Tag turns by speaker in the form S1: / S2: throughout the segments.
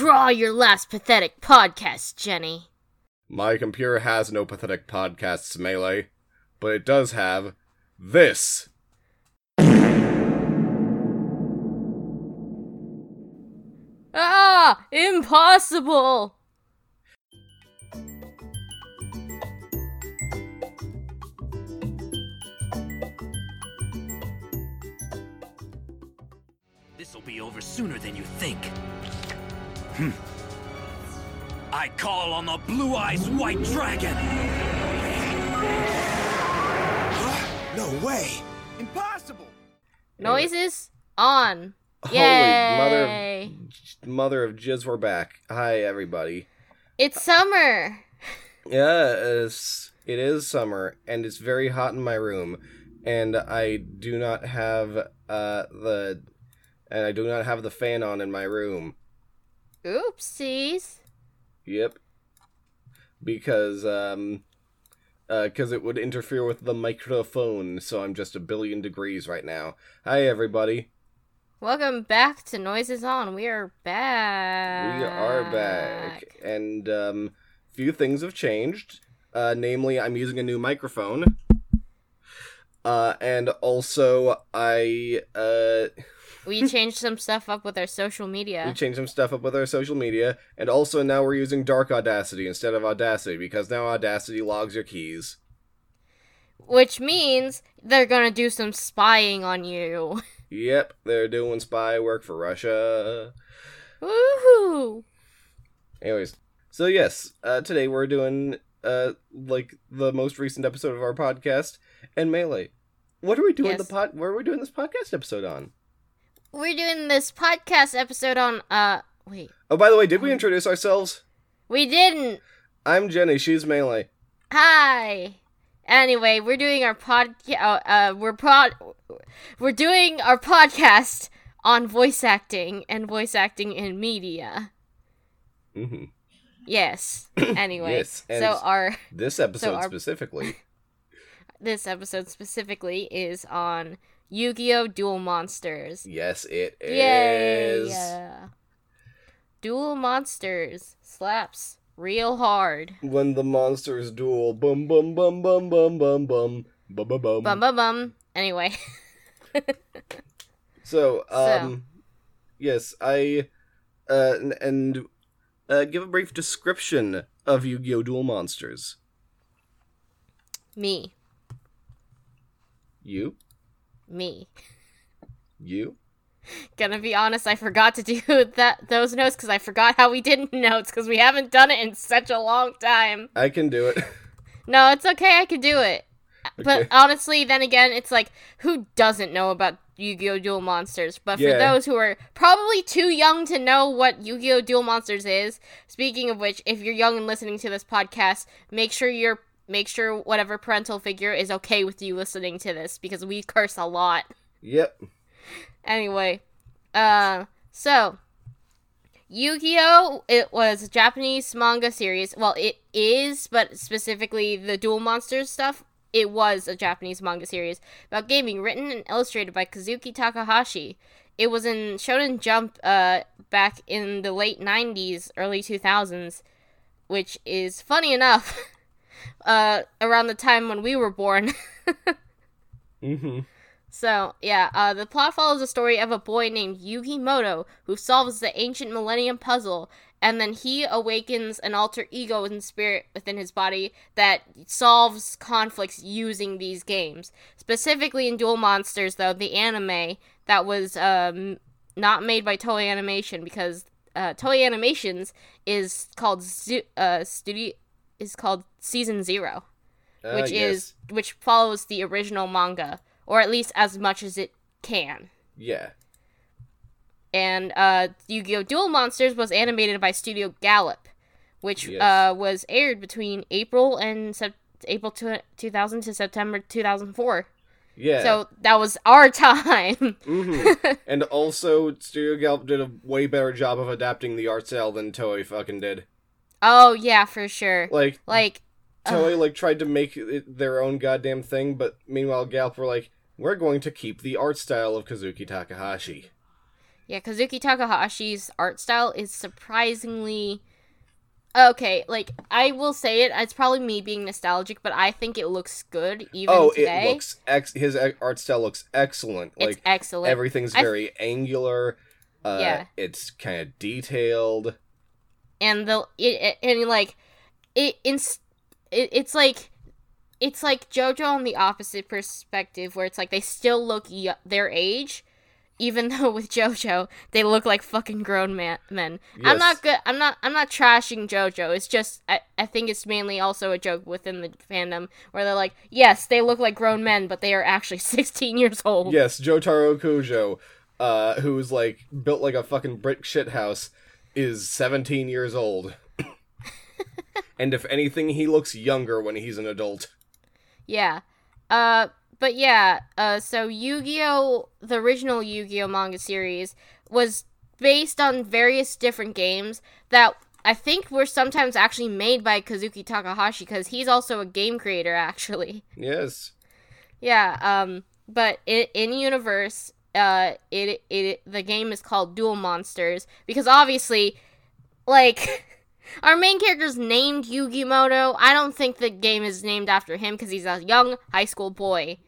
S1: Draw your last pathetic podcast, Jenny.
S2: My computer has no pathetic podcasts, Melee, but it does have this.
S1: Ah! Impossible!
S3: This'll be over sooner than you think. I call on the Blue Eyes White Dragon!
S4: No way! Impossible!
S1: Noises on.
S2: Holy
S1: Yay!
S2: mother of, mother of jizz, we're back. Hi, everybody.
S1: It's summer.
S2: Yeah, it's, it is summer, and it's very hot in my room, and I do not have uh the, and I do not have the fan on in my room.
S1: Oopsies.
S2: Yep. Because um, uh because it would interfere with the microphone, so I'm just a billion degrees right now. Hi, everybody.
S1: Welcome back to Noises On. We are back.
S2: We are back, and um, few things have changed. Uh, namely, I'm using a new microphone. Uh, and also I uh
S1: We changed some stuff up with our social media.
S2: we changed some stuff up with our social media, and also now we're using Dark Audacity instead of Audacity because now Audacity logs your keys.
S1: Which means they're gonna do some spying on you.
S2: Yep, they're doing spy work for Russia.
S1: Woohoo!
S2: Anyways, so yes, uh, today we're doing uh like the most recent episode of our podcast and melee. What are we doing
S1: Yes.
S2: the pod? What are we doing this podcast episode on?
S1: We're doing this podcast episode on uh wait.
S2: Oh, by the way, did we introduce ourselves?
S1: We didn't.
S2: I'm Jenny. She's melee.
S1: Hi. Anyway, we're doing our pod. Uh, uh, we're pod. We're doing our podcast on voice acting and voice acting in media.
S2: hmm
S1: Yes. Anyway,
S2: Yes, and-
S1: so our
S2: This episode
S1: our-
S2: specifically.
S1: this episode specifically is on Yu-Gi-Oh! Duel Monsters.
S2: Yes, it is.
S1: Yay! Duel Monsters slaps real hard.
S2: When the monsters duel, bum bum bum bum bum bum bum bum bum bum.
S1: Bum bum bum. Anyway,
S2: So,
S1: So.
S2: um, yes, I, uh, and, and uh, give a brief description of Yu-Gi-Oh! Duel Monsters.
S1: me,
S2: You,
S1: me.
S2: you.
S1: Gonna be honest, I forgot to do that those notes because I forgot how we did notes because we haven't done it in such a long time.
S2: I can do it.
S1: No, it's okay, I can do it. But honestly, then again, it's like who doesn't know about Yu-Gi-Oh! Duel Monsters? But for
S2: Yeah.
S1: those who are probably too young to know what Yu-Gi-Oh! Duel Monsters is, speaking of which, if you're young and listening to this podcast, make sure you're make sure whatever parental figure is okay with you listening to this because we curse a lot.
S2: Yep.
S1: Anyway, uh, so Yu-Gi-Oh! It was a Japanese manga series. Well, it is, but specifically the Duel Monsters stuff. It was a Japanese manga series about gaming, written and illustrated by Kazuki Takahashi. It was in Shonen Jump uh, back in the late '90s, early 2000s, which is funny enough. uh, around the time when we were born.
S2: Mm-hmm.
S1: So, yeah, uh, the plot follows the story of a boy named Yugi Muto who solves the ancient Millennium Puzzle, and then he awakens an alter ego in spirit within his body that solves conflicts using these games. Specifically in Duel Monsters, though, the anime that was um, not made by Toei Animation because uh, Toei Animations is called Zu- uh, studio is called Season Zero
S2: Uh,
S1: which is which follows the original manga or at least as much as it can
S2: yeah.
S1: and uh yu-gi-oh duel monsters was animated by studio gallop which
S2: Yes.
S1: uh was aired between april and sep- april to 2000 to september 2004
S2: Yeah.
S1: so that was our time
S2: hmm and also, Studio Gallop did a way better job of adapting the art style than Toei fucking did.
S1: Oh yeah for sure
S2: Like,
S1: like
S2: Toei like tried to make it their own goddamn thing, but meanwhile Gallop were like, we're going to keep the art style of Kazuki Takahashi.
S1: Yeah, Kazuki Takahashi's art style is surprisingly okay. Like I will say it, it's probably me being nostalgic, but I think it looks good even
S2: oh,
S1: today.
S2: it looks ex. His art style looks excellent.
S1: it's
S2: like
S1: excellent.
S2: everything's very angular. Uh,
S1: Yeah.
S2: it's kind of detailed.
S1: And the it, and like it, it it's like it's like JoJo on the opposite perspective where it's like they still look y- their age even though with JoJo they look like fucking grown man- men. I'm not good I'm not I'm not trashing JoJo. It's just I, I think it's mainly also a joke within the fandom where they're like, "Yes, they look like grown men, but they are actually 16 years old."
S2: Yes, Jotaro Kujo, uh, who's like built like a fucking brick shit house, is 17 years old. and if anything, he looks younger when he's an adult.
S1: Yeah. Uh but yeah, uh so Yu-Gi-Oh the original Yu-Gi-Oh manga series was based on various different games that I think were sometimes actually made by Kazuki Takahashi cuz he's also a game creator actually.
S2: Yes.
S1: Yeah, um but in, in universe uh it it the game is called Duel Monsters because obviously like our main character's named Yugi Muto. I don't think the game is named after him because he's a young high school boy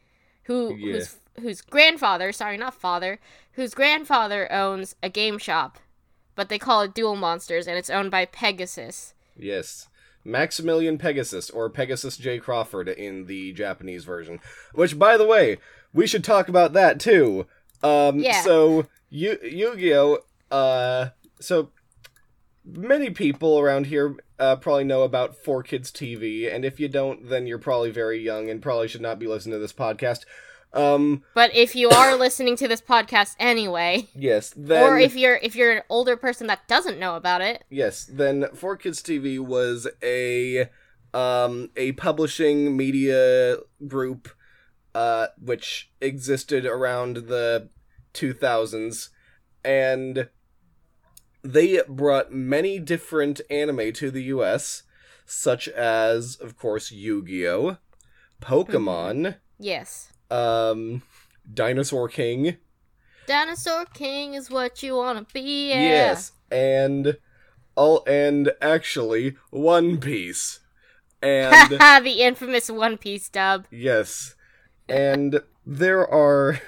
S1: who
S2: Yeah.
S1: whose whose grandfather, sorry, not father, whose grandfather owns a game shop, but they call it Duel Monsters and it's owned by Pegasus.
S2: Yes. Maximilian Pegasus, or Pegasus J. Crawford in the Japanese version. Which, by the way, we should talk about that too. Um,
S1: Yeah.
S2: So, Yu- Yu-Gi-Oh! Uh, so, many people around here uh, probably know about 4Kids TV, and if you don't, then you're probably very young and probably should not be listening to this podcast. Um,
S1: But if you are listening to this podcast anyway,
S2: yes, then...
S1: or if you're if you're an older person that doesn't know about it,
S2: Yes, then 4Kids TV was a um a publishing media group uh which existed around the 2000s and they brought many different anime to the US such as of course Yu-Gi-Oh, Pokemon,
S1: yes.
S2: um Dinosaur King,
S1: Dinosaur King is what you wanna be. Yeah.
S2: Yes, and all and actually One Piece, and
S1: the infamous One Piece dub.
S2: yes, and there are,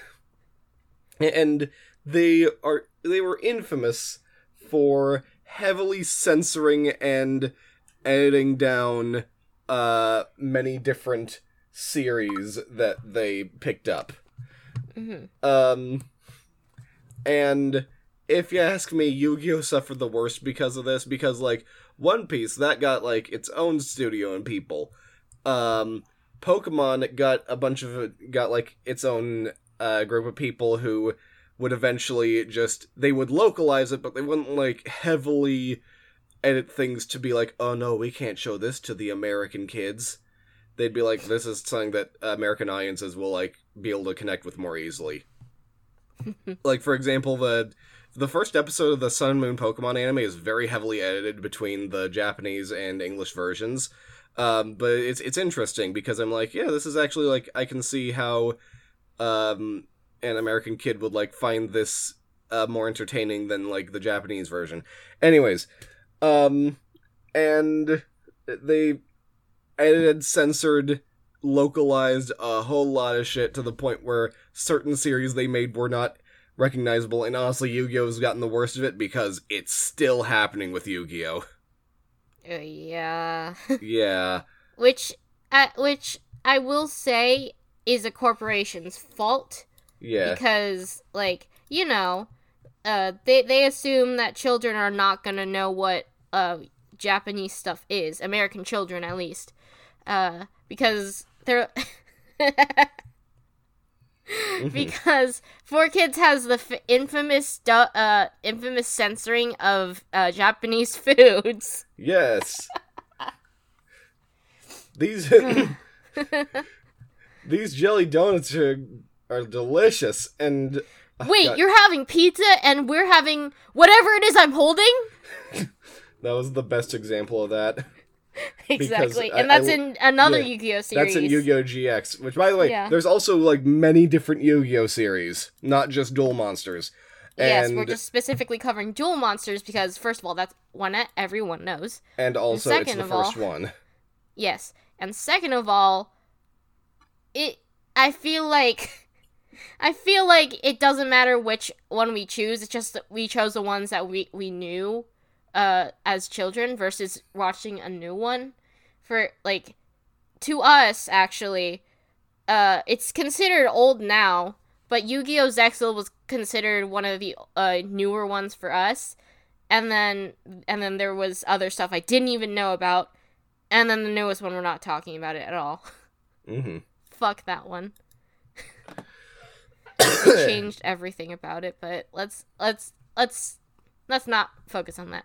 S2: and they are they were infamous for heavily censoring and editing down uh many different series that they picked up.
S1: Mhm.
S2: Um, and if you ask me, Yu-Gi-Oh suffered the worst because of this. Because like One Piece, that got like its own studio and people. Um, Pokemon got a bunch of got like its own uh, group of people who would eventually just they would localize it, but they wouldn't like heavily edit things to be like, oh no, we can't show this to the American kids. They'd be like, this is something that American audiences will like be able to connect with more easily. like for example, the the first episode of the Sun and Moon Pokemon anime is very heavily edited between the Japanese and English versions. Um, but it's it's interesting because I'm like, yeah, this is actually like I can see how um an American kid would like find this uh, more entertaining than like the Japanese version. Anyways, um, and they edited, censored, localized a whole lot of shit to the point where certain series they made were not recognizable. And honestly, Yu-Gi-Oh's gotten the worst of it because it's still happening with Yu-Gi-Oh.
S1: Uh, yeah.
S2: yeah.
S1: which, uh, which I will say is a corporation's fault
S2: Yeah.
S1: because, like, you know, uh, they they assume that children are not gonna know what uh Japanese stuff is, American children at least, uh, because they're. because Four Kids has the f- infamous stu- uh infamous censoring of uh, Japanese foods.
S2: Yes. These these jelly donuts are are delicious and oh,
S1: Wait,
S2: God,
S1: you're having pizza and we're having whatever it is I'm holding?
S2: that was the best example of that.
S1: exactly. And that's
S2: I-
S1: in another
S2: yeah,
S1: Yu-Gi-Oh series.
S2: That's in Yu-Gi-Oh GX, which by the way,
S1: Yeah.
S2: there's also like many different Yu-Gi-Oh series, not just Duel Monsters.
S1: yes, we're just specifically covering Duel monsters because first of all, that's one that everyone knows.
S2: And also, it's
S1: second
S2: the
S1: of all-
S2: first one.
S1: Yes. And second of all, it I feel like I feel like it doesn't matter which one we choose. It's just that we chose the ones that we we knew uh as children versus watching a new one for like to us actually uh it's considered old now, but Yu-Gi-Oh! Zexal was considered one of the uh newer ones for us. And then and then there was other stuff I didn't even know about. And then the newest one, we're not talking about it at all.
S2: hmm
S1: Fuck that one. Changed everything about it, but let's let's let's let's not focus on that.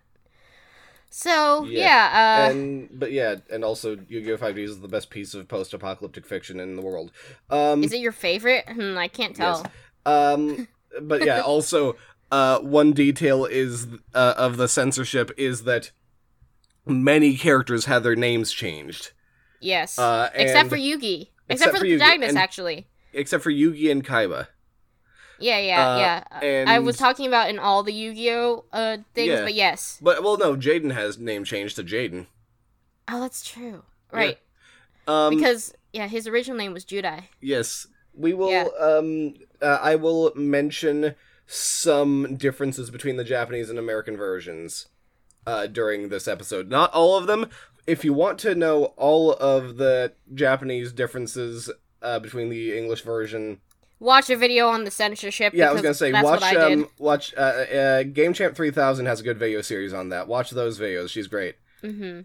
S1: So yeah, uh,
S2: and but yeah, and also Yu-Gi-Oh! 5D is the best piece of post-apocalyptic fiction in the world. Um,
S1: is it your favorite? Hmm, I can't tell.
S2: Yes. Um, but yeah, also, uh, one detail is uh, of the censorship is that many characters had their names changed,
S1: Yes,
S2: Uh,
S1: except for Yugi, except,
S2: except
S1: for
S2: for
S1: the
S2: Yugi,
S1: protagonist,
S2: and-
S1: actually.
S2: except for Yugi and Kaiba.
S1: Yeah, yeah,
S2: uh,
S1: yeah. I was talking about in all the Yu-Gi-Oh uh things,
S2: Yeah.
S1: but yes.
S2: But well, no, Jaden has name changed to Jaden.
S1: Oh, that's true. Right,
S2: Um,
S1: because yeah, his original name was Judai.
S2: Yes, we will.
S1: Yeah.
S2: Um, uh, I will mention some differences between the Japanese and American versions uh, during this episode. Not all of them. If you want to know all of the Japanese differences uh, between the English version,
S1: Watch a video on the censorship.
S2: yeah, I was gonna say watch
S1: what I did.
S2: um watch uh, uh, Game Champ three thousand has a good video series on that. Watch those videos. She's great.
S1: Mm-hmm.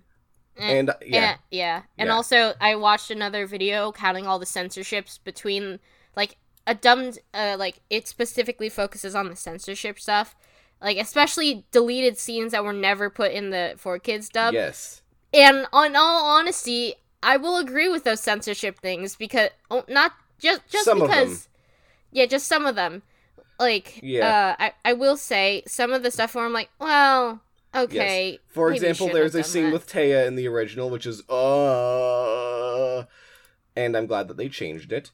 S2: And uh, yeah,
S1: And, yeah. And
S2: Yeah.
S1: also, I watched another video counting all the censorships between, like, a dumb, uh, like, it specifically focuses on the censorship stuff. Like, especially deleted scenes that were never put in the 4Kids dub.
S2: yes,
S1: And on all honesty, I will agree with those censorship things because, oh, not just, just
S2: Some
S1: because. Yeah, just some of them. Like,
S2: Yeah.
S1: uh, I, I will say some of the stuff where I'm like, well, okay.
S2: For example, there's a scene
S1: that.
S2: with Téa in the original, which is uh, and I'm glad that they changed it.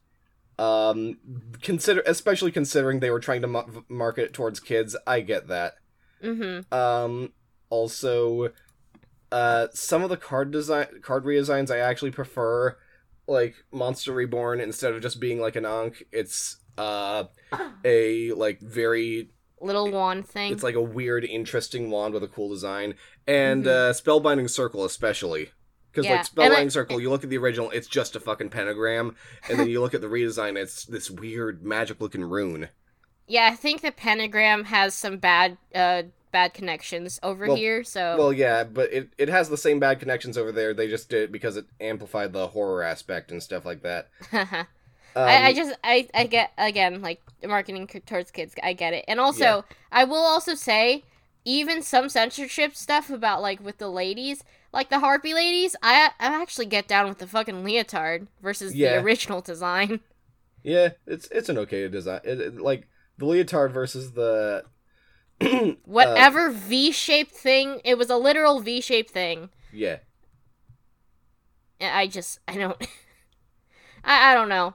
S2: Um, consider especially considering they were trying to ma- market it towards kids. I get that.
S1: Mm-hmm.
S2: Um, also, uh, some of the card design card redesigns I actually prefer, like Monster Reborn instead of just being like an Ankh. It's uh a like very
S1: Little wand thing.
S2: it's like a weird, interesting wand with a cool design, and
S1: Mhm.
S2: uh, Spellbinding Circle especially. Because
S1: Yeah,
S2: like
S1: I-
S2: Spellbinding Circle, you look at the original, it's just a fucking pentagram, and then you look at the redesign, it's this weird, magic-looking rune.
S1: Yeah, I think the pentagram has some bad uh bad connections over
S2: Well-
S1: here, so
S2: Well, yeah, but it it has the same bad connections over there. They just did it because it amplified the horror aspect and stuff like that.
S1: I,
S2: Um,
S1: I just I I get again like marketing towards kids. I get it, and also
S2: Yeah.
S1: I will also say even some censorship stuff about like with the ladies, like the harpy ladies. I I actually get down with the fucking leotard versus
S2: Yeah.
S1: the original design.
S2: yeah, it's it's an okay design. It, it- like the leotard versus the
S1: Whatever V-shaped thing, it was a literal V-shaped thing.
S2: yeah.
S1: I just I don't I I don't know.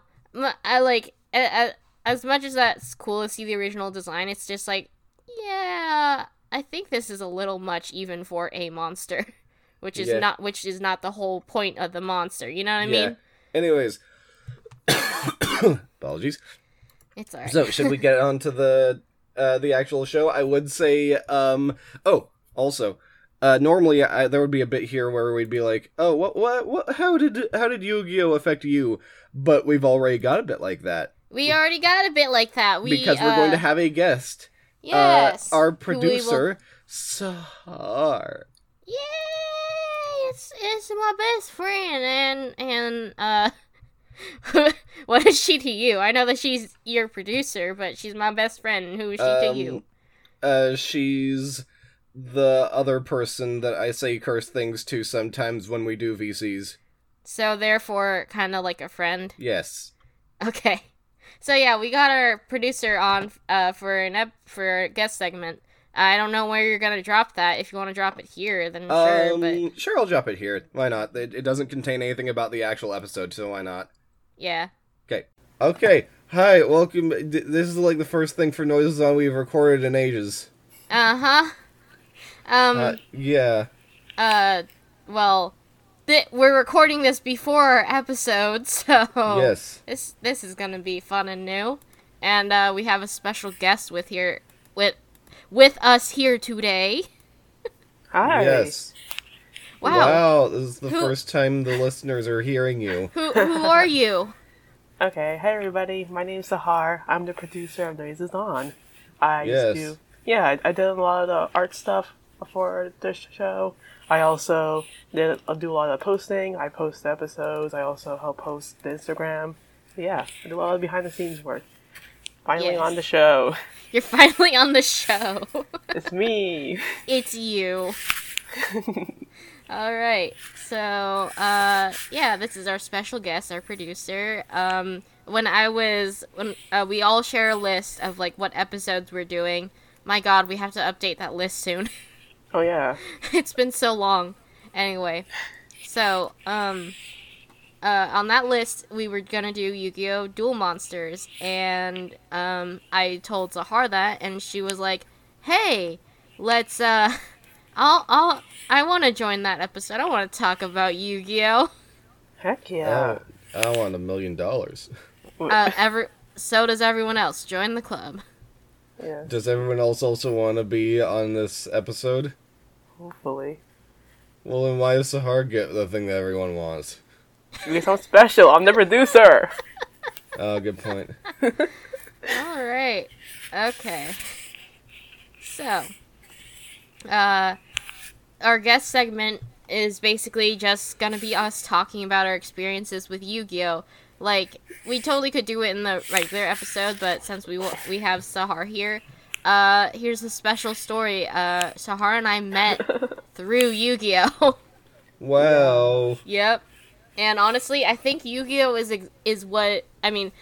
S1: I like as much as that's cool to see the original design. It's just like yeah, I think this is a little much even for a monster, which is
S2: Yeah.
S1: not which is not the whole point of the monster. You know what I
S2: yeah.
S1: mean?
S2: Anyways, apologies.
S1: It's alright.
S2: So, should we get on to the uh, the actual show? I would say, um, oh, also, uh, normally I, there would be a bit here where we'd be like, oh, what, what, what, how did, how did Yu-Gi-Oh affect you? But we've already got a bit like that
S1: we already got a bit like that. We
S2: because we're going to
S1: uh,
S2: have a guest,
S1: yes,
S2: uh, our
S1: we will-
S2: producer, Sar.
S1: Yay! It's it's my best friend, and and uh, what is she to you? I know that she's your producer, but she's my best friend. Who is she to
S2: Um,
S1: you?
S2: Uh, she's the other person that I say curse things to sometimes when we do VCs.
S1: So therefore, kind of like a friend.
S2: Yes.
S1: Okay. So yeah, we got our producer on uh for an ep- for a guest segment. I don't know where you're gonna drop that. If you want to drop it here, then sure.
S2: Um,
S1: But
S2: sure, I'll drop it here. Why not? It, it doesn't contain anything about the actual episode, so why not?
S1: yeah,
S2: Okay. Okay. Hi, welcome. d- This is like the first thing for Noises On we've recorded in ages.
S1: Uh huh. Um.
S2: Yeah.
S1: uh well th- we're recording this before our episode so
S2: Yes.
S1: this this is gonna be fun and new and uh we have a special guest with here with with us here today
S5: Hi.
S2: Yes.
S1: wow,
S2: Wow, this is the
S1: Who-
S2: first time the listeners are hearing you.
S1: who who are you
S5: Okay. hi everybody. My name's Sahar. I'm the producer of Noises On. I
S2: Yes.
S5: used to. Yeah, I, I did a lot of the art stuff for this show. I also did I do a lot of posting. I post the episodes. I also help post the Instagram. Yeah, I do a lot of behind the scenes work. Finally
S1: Yes.
S5: on the show.
S1: you're finally on the show
S5: It's me.
S1: it's you all right so uh yeah this is our special guest our producer um when i was when uh, we all share a list of like what episodes we're doing my god we have to update that list soon
S5: Oh yeah.
S1: it's been so long anyway so um uh, on that list we were gonna do yu-gi-oh duel monsters and um i told sahar that and she was like hey let's uh i'll i'll i want to join that episode i want to talk about yu-gi-oh
S5: Heck yeah.
S2: Oh, I want a million dollars.
S1: uh every so does everyone else join the club
S5: Yeah.
S2: Does everyone else also want to be on this episode?
S5: Hopefully.
S2: Well, then why does Sahar get the thing that everyone wants?
S5: Because I'm special. I'm the producer.
S2: Oh, good point.
S1: All right. Okay. So, uh, our guest segment is basically just gonna be us talking about our experiences with Yu-Gi-Oh. Like, we totally could do it in the regular episode, but since we wa- we have Sahar here, uh, here's a special story. Uh, Sahar and I met through Yu-Gi-Oh.
S2: Wow.
S1: Yep. And honestly, I think Yu-Gi-Oh is ex- is what I mean.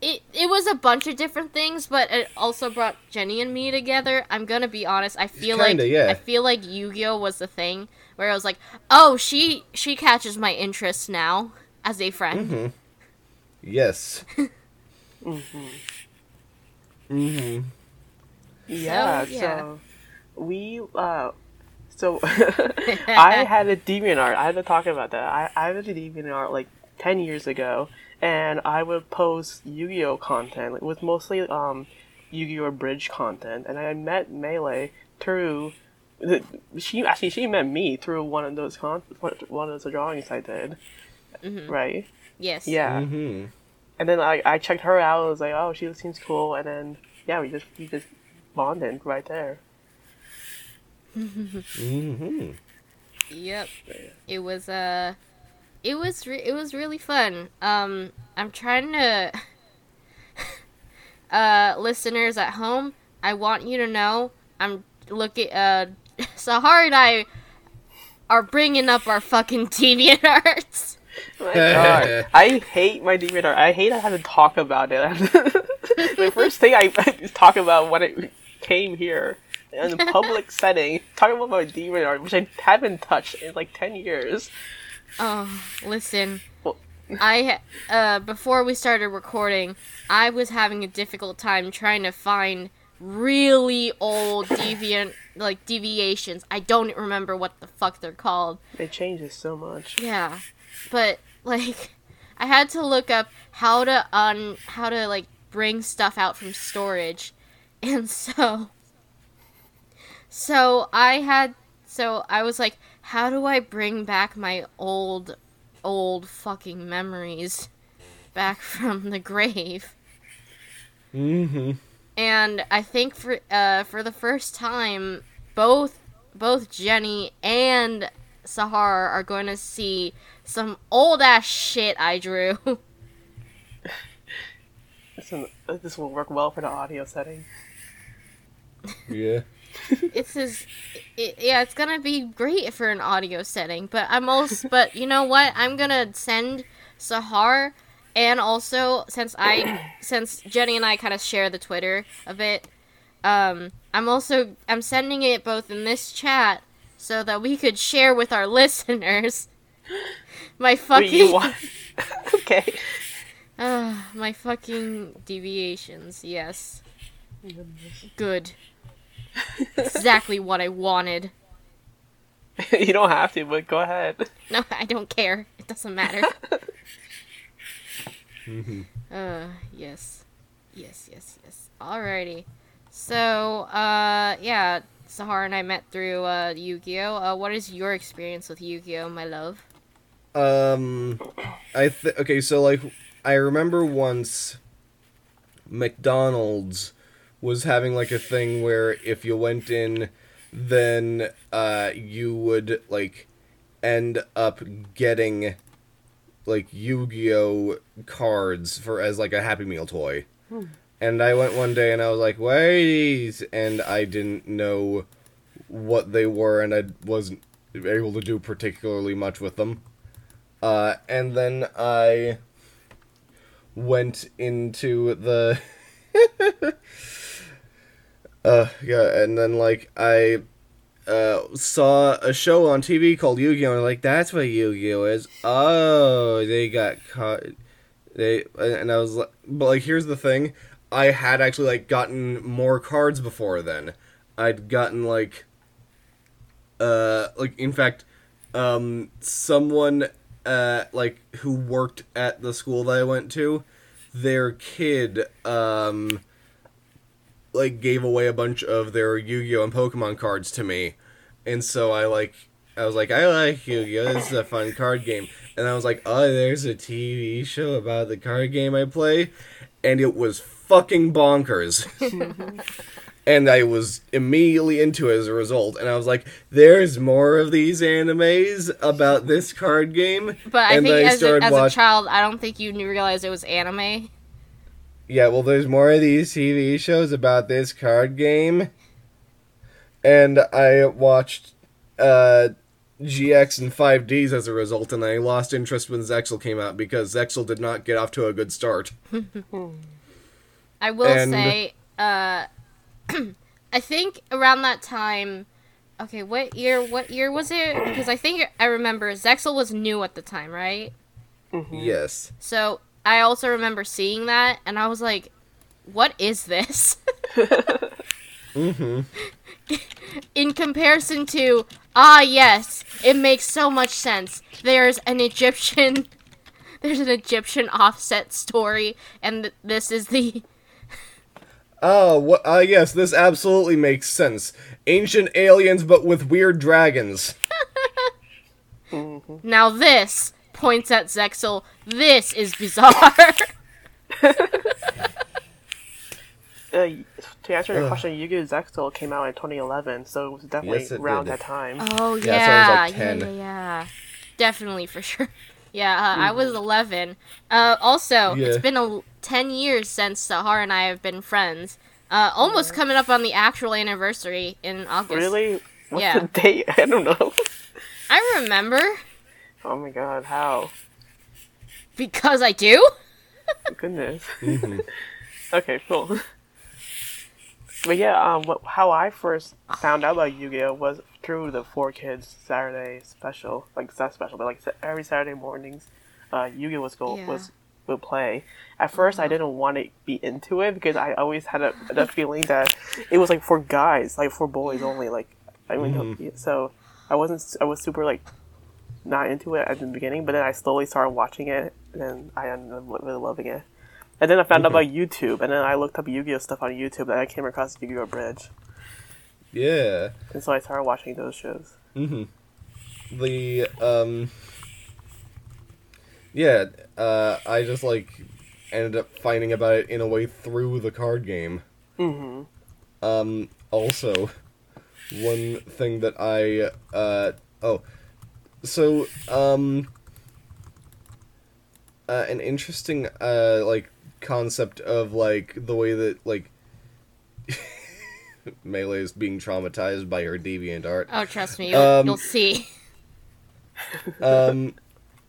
S1: It it was a bunch of different things, but it also brought Jenny and me together. I'm gonna be honest. I feel
S2: Kinda,
S1: like
S2: yeah.
S1: I feel like Yu-Gi-Oh was the thing where I was like, oh, she she catches my interest now as a friend.
S2: Mm-hmm. Yes. mm-hmm.
S5: Yeah,
S1: So, yeah.
S5: so we uh so I had a DeviantArt. I had to talk about that. I, I had a DeviantArt like ten years ago and I would post Yu-Gi-Oh content. It was mostly um Yu-Gi-Oh bridge content and I met Melee through the, she actually she met me through one of those con one of those drawings I did. Right?
S1: Yes.
S5: Yeah.
S2: Mm-hmm.
S5: And then I, I checked her out. I was like, oh, she seems cool. And then yeah, we just we just bonded right there.
S2: Mm-hmm.
S1: Yep. It was uh it was re- it was really fun. Um I'm trying to uh listeners at home, I want you to know I'm looking uh Sahar and I are bringing up our fucking deviant arts.
S5: my god. I hate my DeviantArt. I hate I have to talk about it. the first thing I talk about when it came here in a public setting, talking about my DeviantArt, which I haven't touched in like 10 years.
S1: Oh, listen.
S5: Well-
S1: I uh before we started recording, I was having a difficult time trying to find really old deviant like deviations. I don't remember what the fuck they're called.
S5: It changes so much.
S1: Yeah. But like I had to look up how to un how to like bring stuff out from storage. And so so I had so I was like how do I bring back my old old fucking memories back from the grave?
S2: Mm-hmm.
S1: and I think for uh for the first time, both both Jenny and Sahar are going to see some old ass shit I drew.
S5: This, one- this will work well for the audio setting.
S2: Yeah.
S1: it's is it, yeah, it's gonna be great for an audio setting. But I'm also but you know what? I'm gonna send Sahar and also since I since Jenny and I kind of share the Twitter a bit, um, I'm also I'm sending it both in this chat so that we could share with our listeners. My fucking
S5: want? okay.
S1: Ah, my fucking deviations. Yes. Good. Exactly what I wanted.
S5: you don't have to, but go ahead.
S1: No, I don't care. It doesn't matter. uh, yes. Yes, yes, yes. Alrighty. So, uh, yeah, Sahara and I met through, uh, Yu-Gi-Oh! Uh, what is your experience with Yu-Gi-Oh, my love?
S2: Um, I th- okay, so like I remember once McDonald's was having like a thing where if you went in, then uh you would like end up getting like Yu-Gi-Oh cards for as like a Happy Meal toy. And I went one day and I was like, "What are these?" And I didn't know what they were, and I wasn't able to do particularly much with them. Uh, and then I went into the. uh, yeah, and then like I uh, saw a show on TV called Yu-Gi-Oh! and I'm like that's what Yu-Gi-Oh! is. Oh, they got caught. They and I was like, but like here's the thing, I had actually like gotten more cards before then. I'd gotten like, uh, like in fact, um, someone uh like who worked at the school that I went to, their kid um like gave away a bunch of their Yu-Gi-Oh and Pokemon cards to me. And so I like I was like, I like Yu-Gi-Oh! This is a fun card game. And I was like, oh, there's a TV show about the card game I play. And it was fucking bonkers. and I was immediately into it as a result. And I was like, there's more of these animes about this card game.
S1: But I
S2: and
S1: think
S2: then
S1: as, a, as a child, I don't think you knew- realized it was anime.
S2: Yeah, well, there's more of these TV shows about this card game. And I watched uh, GX and 5Ds as a result, and I lost interest when Zexal came out because Zexal did not get off to a good start.
S1: I will
S2: And-
S1: say, uh, I think around that time. Okay, what year? What year was it? Because I think I remember Zexal was new at the time, right?
S2: Yes.
S1: So I also remember seeing that, and I was like, "What is this?"
S2: Mm-hmm.
S1: In comparison to, ah, yes, it makes so much sense. There's an Egyptian, there's an Egyptian offset story, and th- this is the
S2: Oh, what? Uh, yes, this absolutely makes sense. Ancient aliens, but with weird dragons.
S1: now this points at Zexal. This is bizarre.
S5: Uh, to answer your question, Yu-Gi-Oh! Zexal came out in 2011, so it was definitely
S2: Yes, it
S5: around
S2: did.
S5: that time.
S1: Oh
S2: Yeah, so I was,
S1: yeah,
S2: like,
S1: yeah,
S2: 10.
S1: yeah, yeah, definitely for sure. Yeah, uh, I was eleven. Uh, also, it's
S2: Yeah.
S1: been a, ten years since Sahar and I have been friends. Uh, almost coming up on the actual anniversary in August.
S5: Really? What's
S1: Yeah.
S5: the date? I don't know.
S1: I remember
S5: oh my god, how?
S1: because I do.
S5: Goodness.
S2: Mm-hmm.
S5: okay, cool. But yeah, um, what, how I first found out about Yu-Gi-Oh was through the Four Kids Saturday special, like not special, but like sa- every Saturday mornings, uh, Yu-Gi-Oh was go
S1: Yeah.
S5: was would play. At first, I didn't want to be into it because I always had a the feeling that it was like for guys, like for boys only. Like I mean, so I wasn't. I was super like not into it at the beginning, but then I slowly started watching it, and then I ended up really loving it. And then I found out about YouTube, and then I looked up Yu-Gi-Oh stuff on YouTube, and I came across Yu-Gi-Oh Bridge,
S2: Yeah.
S5: and so I started watching those shows.
S2: the um yeah uh i just like ended up finding about it in a way through the card game mm-hmm. um also one thing that i uh oh so um uh, an interesting uh like concept of like the way that like melee is being traumatized by her deviant art
S1: Oh, trust me, you'll,
S2: Um,
S1: you'll see.
S2: um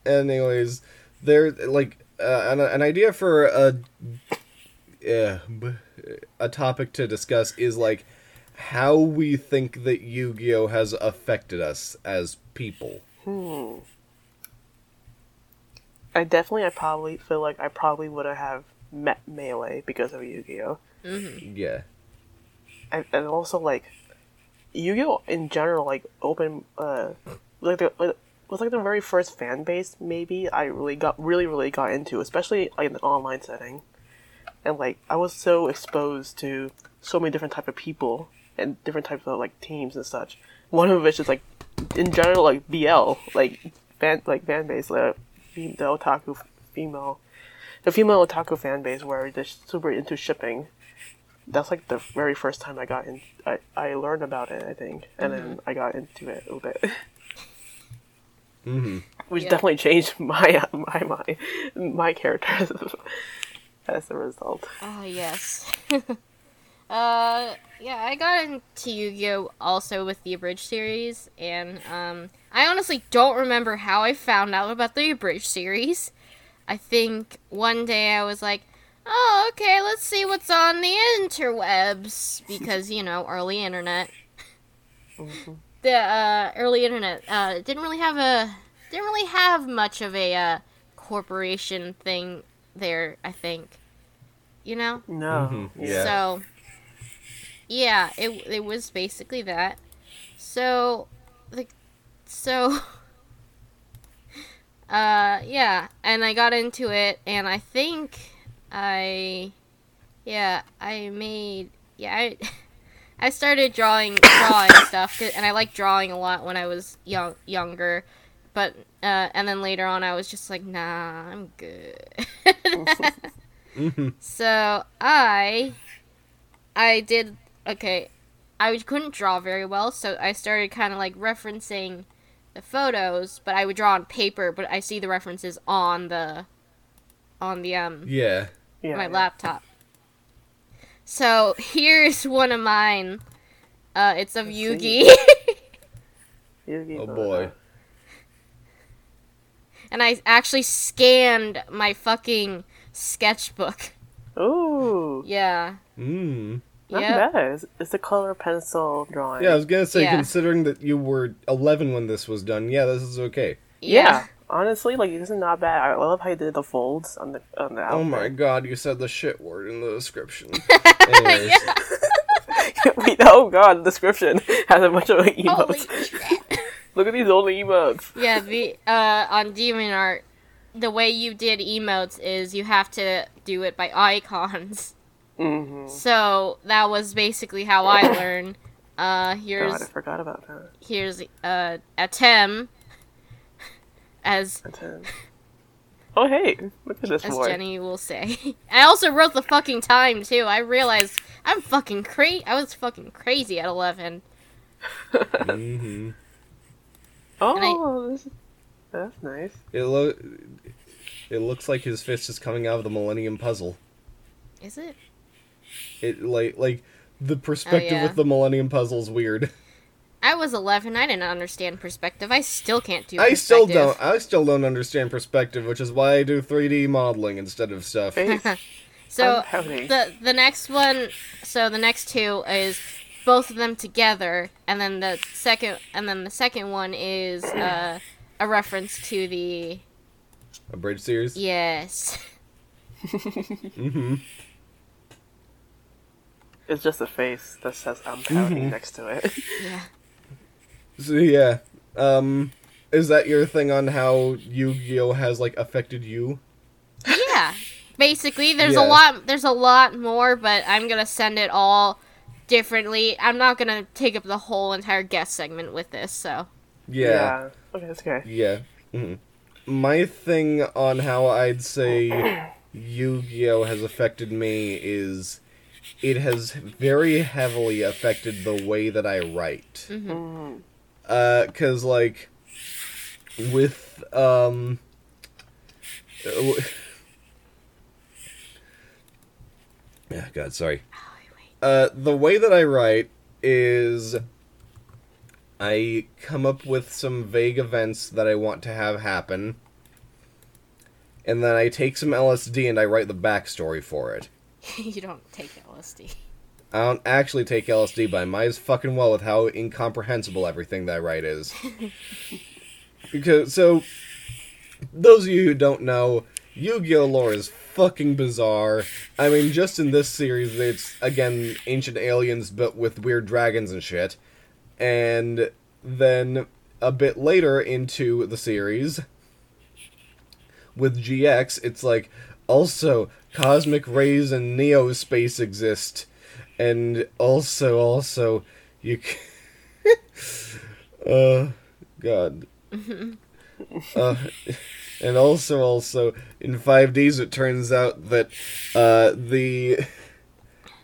S2: anyways there like uh, an, an idea for a yeah, b- a topic to discuss is like how we think that Yu-Gi-Oh has affected us as people.
S5: I definitely, I probably feel like I probably would have met Melee because of Yu-Gi-Oh,
S2: Yeah.
S5: and, and also like Yu-Gi-Oh in general, like open, uh, like the like, was like the very first fan base maybe I really got really really got into, especially like in the online setting, and like I was so exposed to so many different type of people and different types of like teams and such. One of which is like in general like BL like fan like fan base like the otaku female the female otaku fan base where they're super into shipping. That's like the very first time I got in. I, I learned about it, I think, and then I got into it a little bit.
S2: Mm-hmm.
S5: Which
S1: Yeah.
S5: definitely changed my my my my character as a result.
S1: Oh yes. uh, yeah, I got into Yu-Gi-Oh also with the abridged series, and um, I honestly don't remember how I found out about the abridged series. I think one day I was like, "Oh, okay, let's see what's on the interwebs," because you know, early internet. The uh, early internet uh, didn't really have a didn't really have much of a uh, corporation thing there. I think, you know.
S5: No,
S2: Mhm, yeah.
S1: So, yeah, it it was basically that. So, the so, uh, yeah, and I got into it, and I think I, yeah, I made yeah I. I started drawing drawing stuff, and I liked drawing a lot when I was young younger, but uh, and then later on I was just like, nah, I'm good. So I I did okay. I couldn't draw very well, so I started kind of like referencing the photos, but I would draw on paper, but I see the references on the on the um
S2: Yeah.
S5: yeah,
S1: my
S5: yeah.
S1: laptop. So here's one of mine. Uh, it's of Yugi,
S5: Yu-Gi-Oh!
S2: Oh boy.
S1: and I actually scanned my fucking sketchbook.
S5: Ooh,
S1: Yeah.
S2: Mm.
S5: Not
S1: Yep.
S5: bad. It's, it's a color pencil drawing.
S2: Yeah, I was gonna say,
S1: Yeah.
S2: considering that you were 11 when this was done, yeah, this is okay.
S5: yeah. Honestly, like this is not bad. I love how you did the folds on the on the.
S2: Oh my god, you said the shit word in the description. Anyways,
S5: Wait, oh god, the description has a bunch of
S1: Holy
S5: emotes.
S1: shit.
S5: Look at these old emotes.
S1: Yeah, the uh on DeviantArt, the way you did emotes is you have to do it by icons.
S5: Mm-hmm.
S1: So that was basically how I learned. Uh, here's
S5: God, I forgot about that.
S1: here's uh Atem as
S5: And then- Oh hey, look at this
S1: as
S5: boy.
S1: Jenny will say. I also wrote the fucking time too. I realized I'm fucking crazy. I was fucking crazy at 11.
S2: hmm
S5: Oh, this is, that's nice.
S2: it lo- it looks like his fist is coming out of the Millennium Puzzle.
S1: Is it?
S2: It like like the perspective
S1: yeah.
S2: with the Millennium Puzzle's weird.
S1: I was 11. I didn't understand perspective. I still can't do.
S2: I still don't. I still don't understand perspective, which is why I do 3D modeling instead of stuff.
S1: So the the next one, so the next two is both of them together, and then the second, and then the second one is uh, a reference to the
S2: Abridged series.
S1: yes.
S2: Mm-hmm.
S5: It's just a face that says I'm pouting
S2: Mm-hmm.
S5: next to it.
S1: Yeah.
S2: So yeah, um, is that your thing on how Yu-Gi-Oh has like affected you?
S1: Yeah. Basically, there's
S2: Yeah.
S1: a lot. There's a lot more, but I'm gonna send it all differently. I'm not gonna take up the whole entire guest segment with this. So
S2: Yeah.
S5: Okay, that's okay.
S2: Yeah. hmm My thing on how I'd say Yu-Gi-Oh has affected me is it has very heavily affected the way that I write.
S5: Mm.
S2: Uh, cause like with um. uh, Yeah, God, sorry. Uh, the way that I write is I come up with some vague events that I want to have happen, and then I take some LSD and I write the backstory for it.
S1: you don't take LSD.
S2: I don't actually take LSD, but I might as fucking well with how incomprehensible everything that I write is. because so those of you who don't know, Yu-Gi-Oh lore is fucking bizarre. I mean, just in this series, it's again ancient aliens, but with weird dragons and shit. And then a bit later into the series, with GX, it's like also cosmic rays and neo space exist, and also also you. c- uh, God. uh, and also also in 5D's it turns out that uh the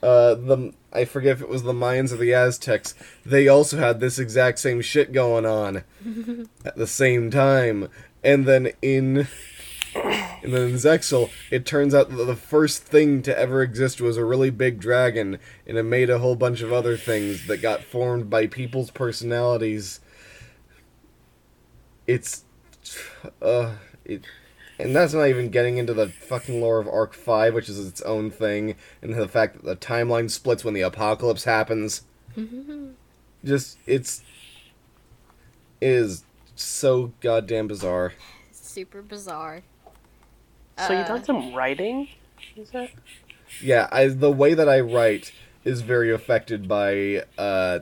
S2: uh the I forget if it was the Mayans or the Aztecs they also had this exact same shit going on at the same time and then in and then in Zexal, it turns out that the first thing to ever exist was a really big dragon, and it made a whole bunch of other things that got formed by people's personalities. It's, uh, it, and that's not even getting into the fucking lore of Arc Five, which is its own thing, and the fact that the timeline splits when the apocalypse happens. Just it's it is so goddamn bizarre.
S1: Super bizarre.
S5: So you
S1: Uh,
S5: done some writing? Is that?
S2: Yeah, I the way that I write is very affected by uh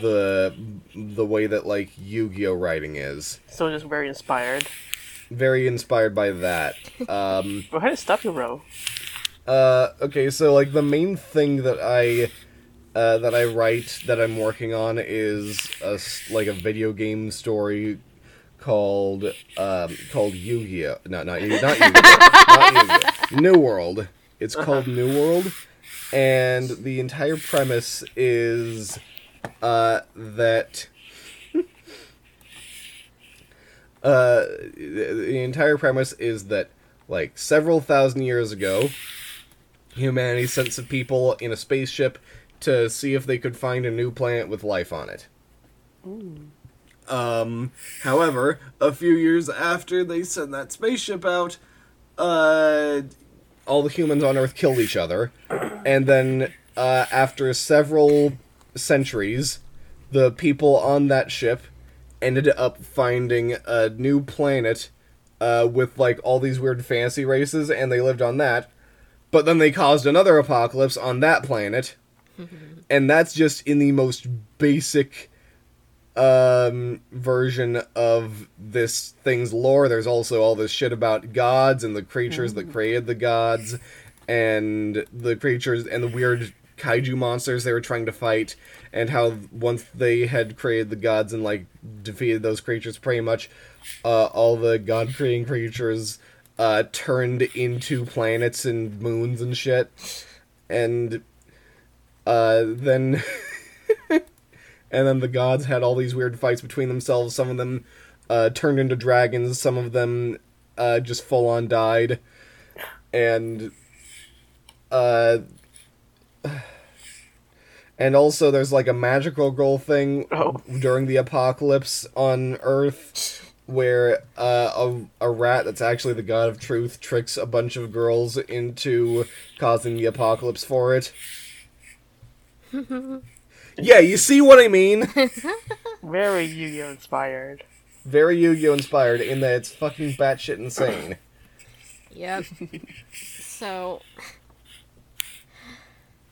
S2: the the way that like Yu-Gi-Oh writing is.
S5: So just very inspired.
S2: Very inspired by that. Um
S5: What kind of stuff you wrote?
S2: uh okay, so like the main thing that I uh, that I write that I'm working on is a, like a video game story called um called Yu-Gi-Oh. No, not Yu- not Yu-Gi-Oh. New World. It's called New World, and the entire premise is uh that. Uh, the the entire premise is that, like, several thousand years ago, humanity sent some people in a spaceship to see if they could find a new planet with life on it. Um, however, a few years after they sent that spaceship out, uh, all the humans on Earth killed each other, and then uh, after several centuries, the people on that ship ended up finding a new planet uh, with like all these weird fantasy races, and they lived on that. But then they caused another apocalypse on that planet, and that's just in the most basic um version of this thing's lore. There's also all this shit about gods and the creatures that created the gods and the creatures and the weird kaiju monsters they were trying to fight and how once they had created the gods and like defeated those creatures pretty much uh, all the god creating creatures uh, turned into planets and moons and shit. And uh, then and then the gods had all these weird fights between themselves. Some of them uh, turned into dragons. Some of them uh, just full on died, and uh, and also there's like a magical girl thing
S5: Oh.
S2: during the apocalypse on Earth. Where uh, a, a rat that's actually the god of truth tricks a bunch of girls into causing the apocalypse for it. yeah, you see what I mean?
S5: Very Yu-Gi-Oh inspired.
S2: very Yu-Gi-Oh inspired in that it's fucking batshit insane.
S1: Yep. so,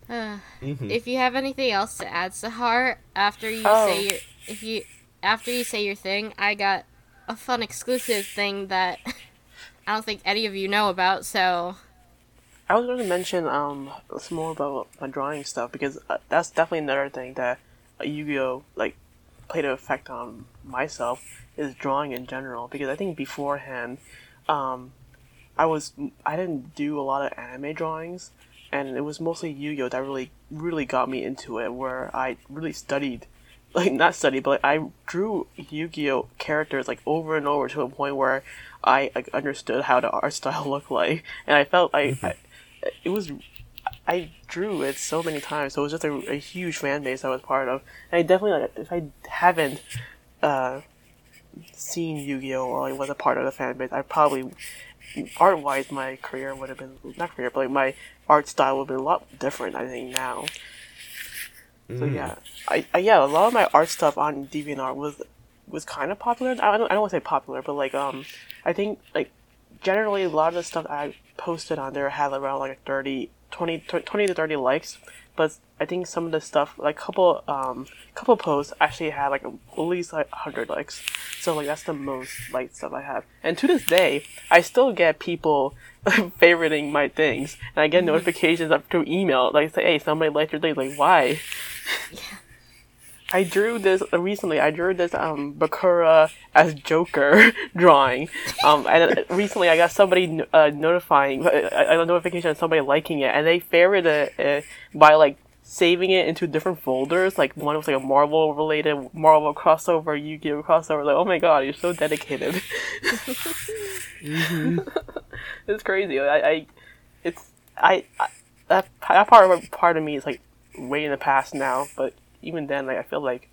S1: uh,
S2: Mhm.
S1: if you have anything else to add, Sahar, after you
S5: Oh.
S1: say your, if you, after you say your thing, I got a fun exclusive thing that I don't think any of you know about. So,
S5: I was going to mention um some more about my drawing stuff because uh, that's definitely another thing that Yu-Gi-Oh like played an effect on myself is drawing in general because I think beforehand um I was I didn't do a lot of anime drawings and it was mostly Yu-Gi-Oh that really really got me into it where I really studied like not studied but like, I drew Yu-Gi-Oh characters like over and over to a point where I like, understood how the art style looked like and I felt I, I it was I drew it so many times, so it was just a, a huge fan base I was part of. And I definitely like if I haven't uh, seen Yu-Gi-Oh or like was a part of the fan base, I probably art wise my career would have been not career, but like my art style would have been a lot different. I think now. So yeah, I, I yeah a lot of my art stuff on DeviantArt was was kind of popular. I don't I don't want to say popular, but like um, I think like generally a lot of the stuff I posted on there had around like 30, 20, 20 to thirty likes, but I think some of the stuff like a couple um couple posts actually had like at least like hundred likes. So like that's the most liked stuff I have. And to this day, I still get people favoriting my things, and I get notifications up through email like I say, "Hey, somebody liked your thing." Like why? I drew this recently. I drew this um Bakura as Joker drawing. Um, and recently I got somebody uh, notifying a, a notification of somebody liking it, and they favorited it by like saving it into different folders. Like one was like a Marvel related Marvel crossover, Yu Gi Oh crossover. Like oh my god, you're so dedicated. it's crazy. I, I it's I, I that that part of part of me is like way in the past now, but even then, like I feel like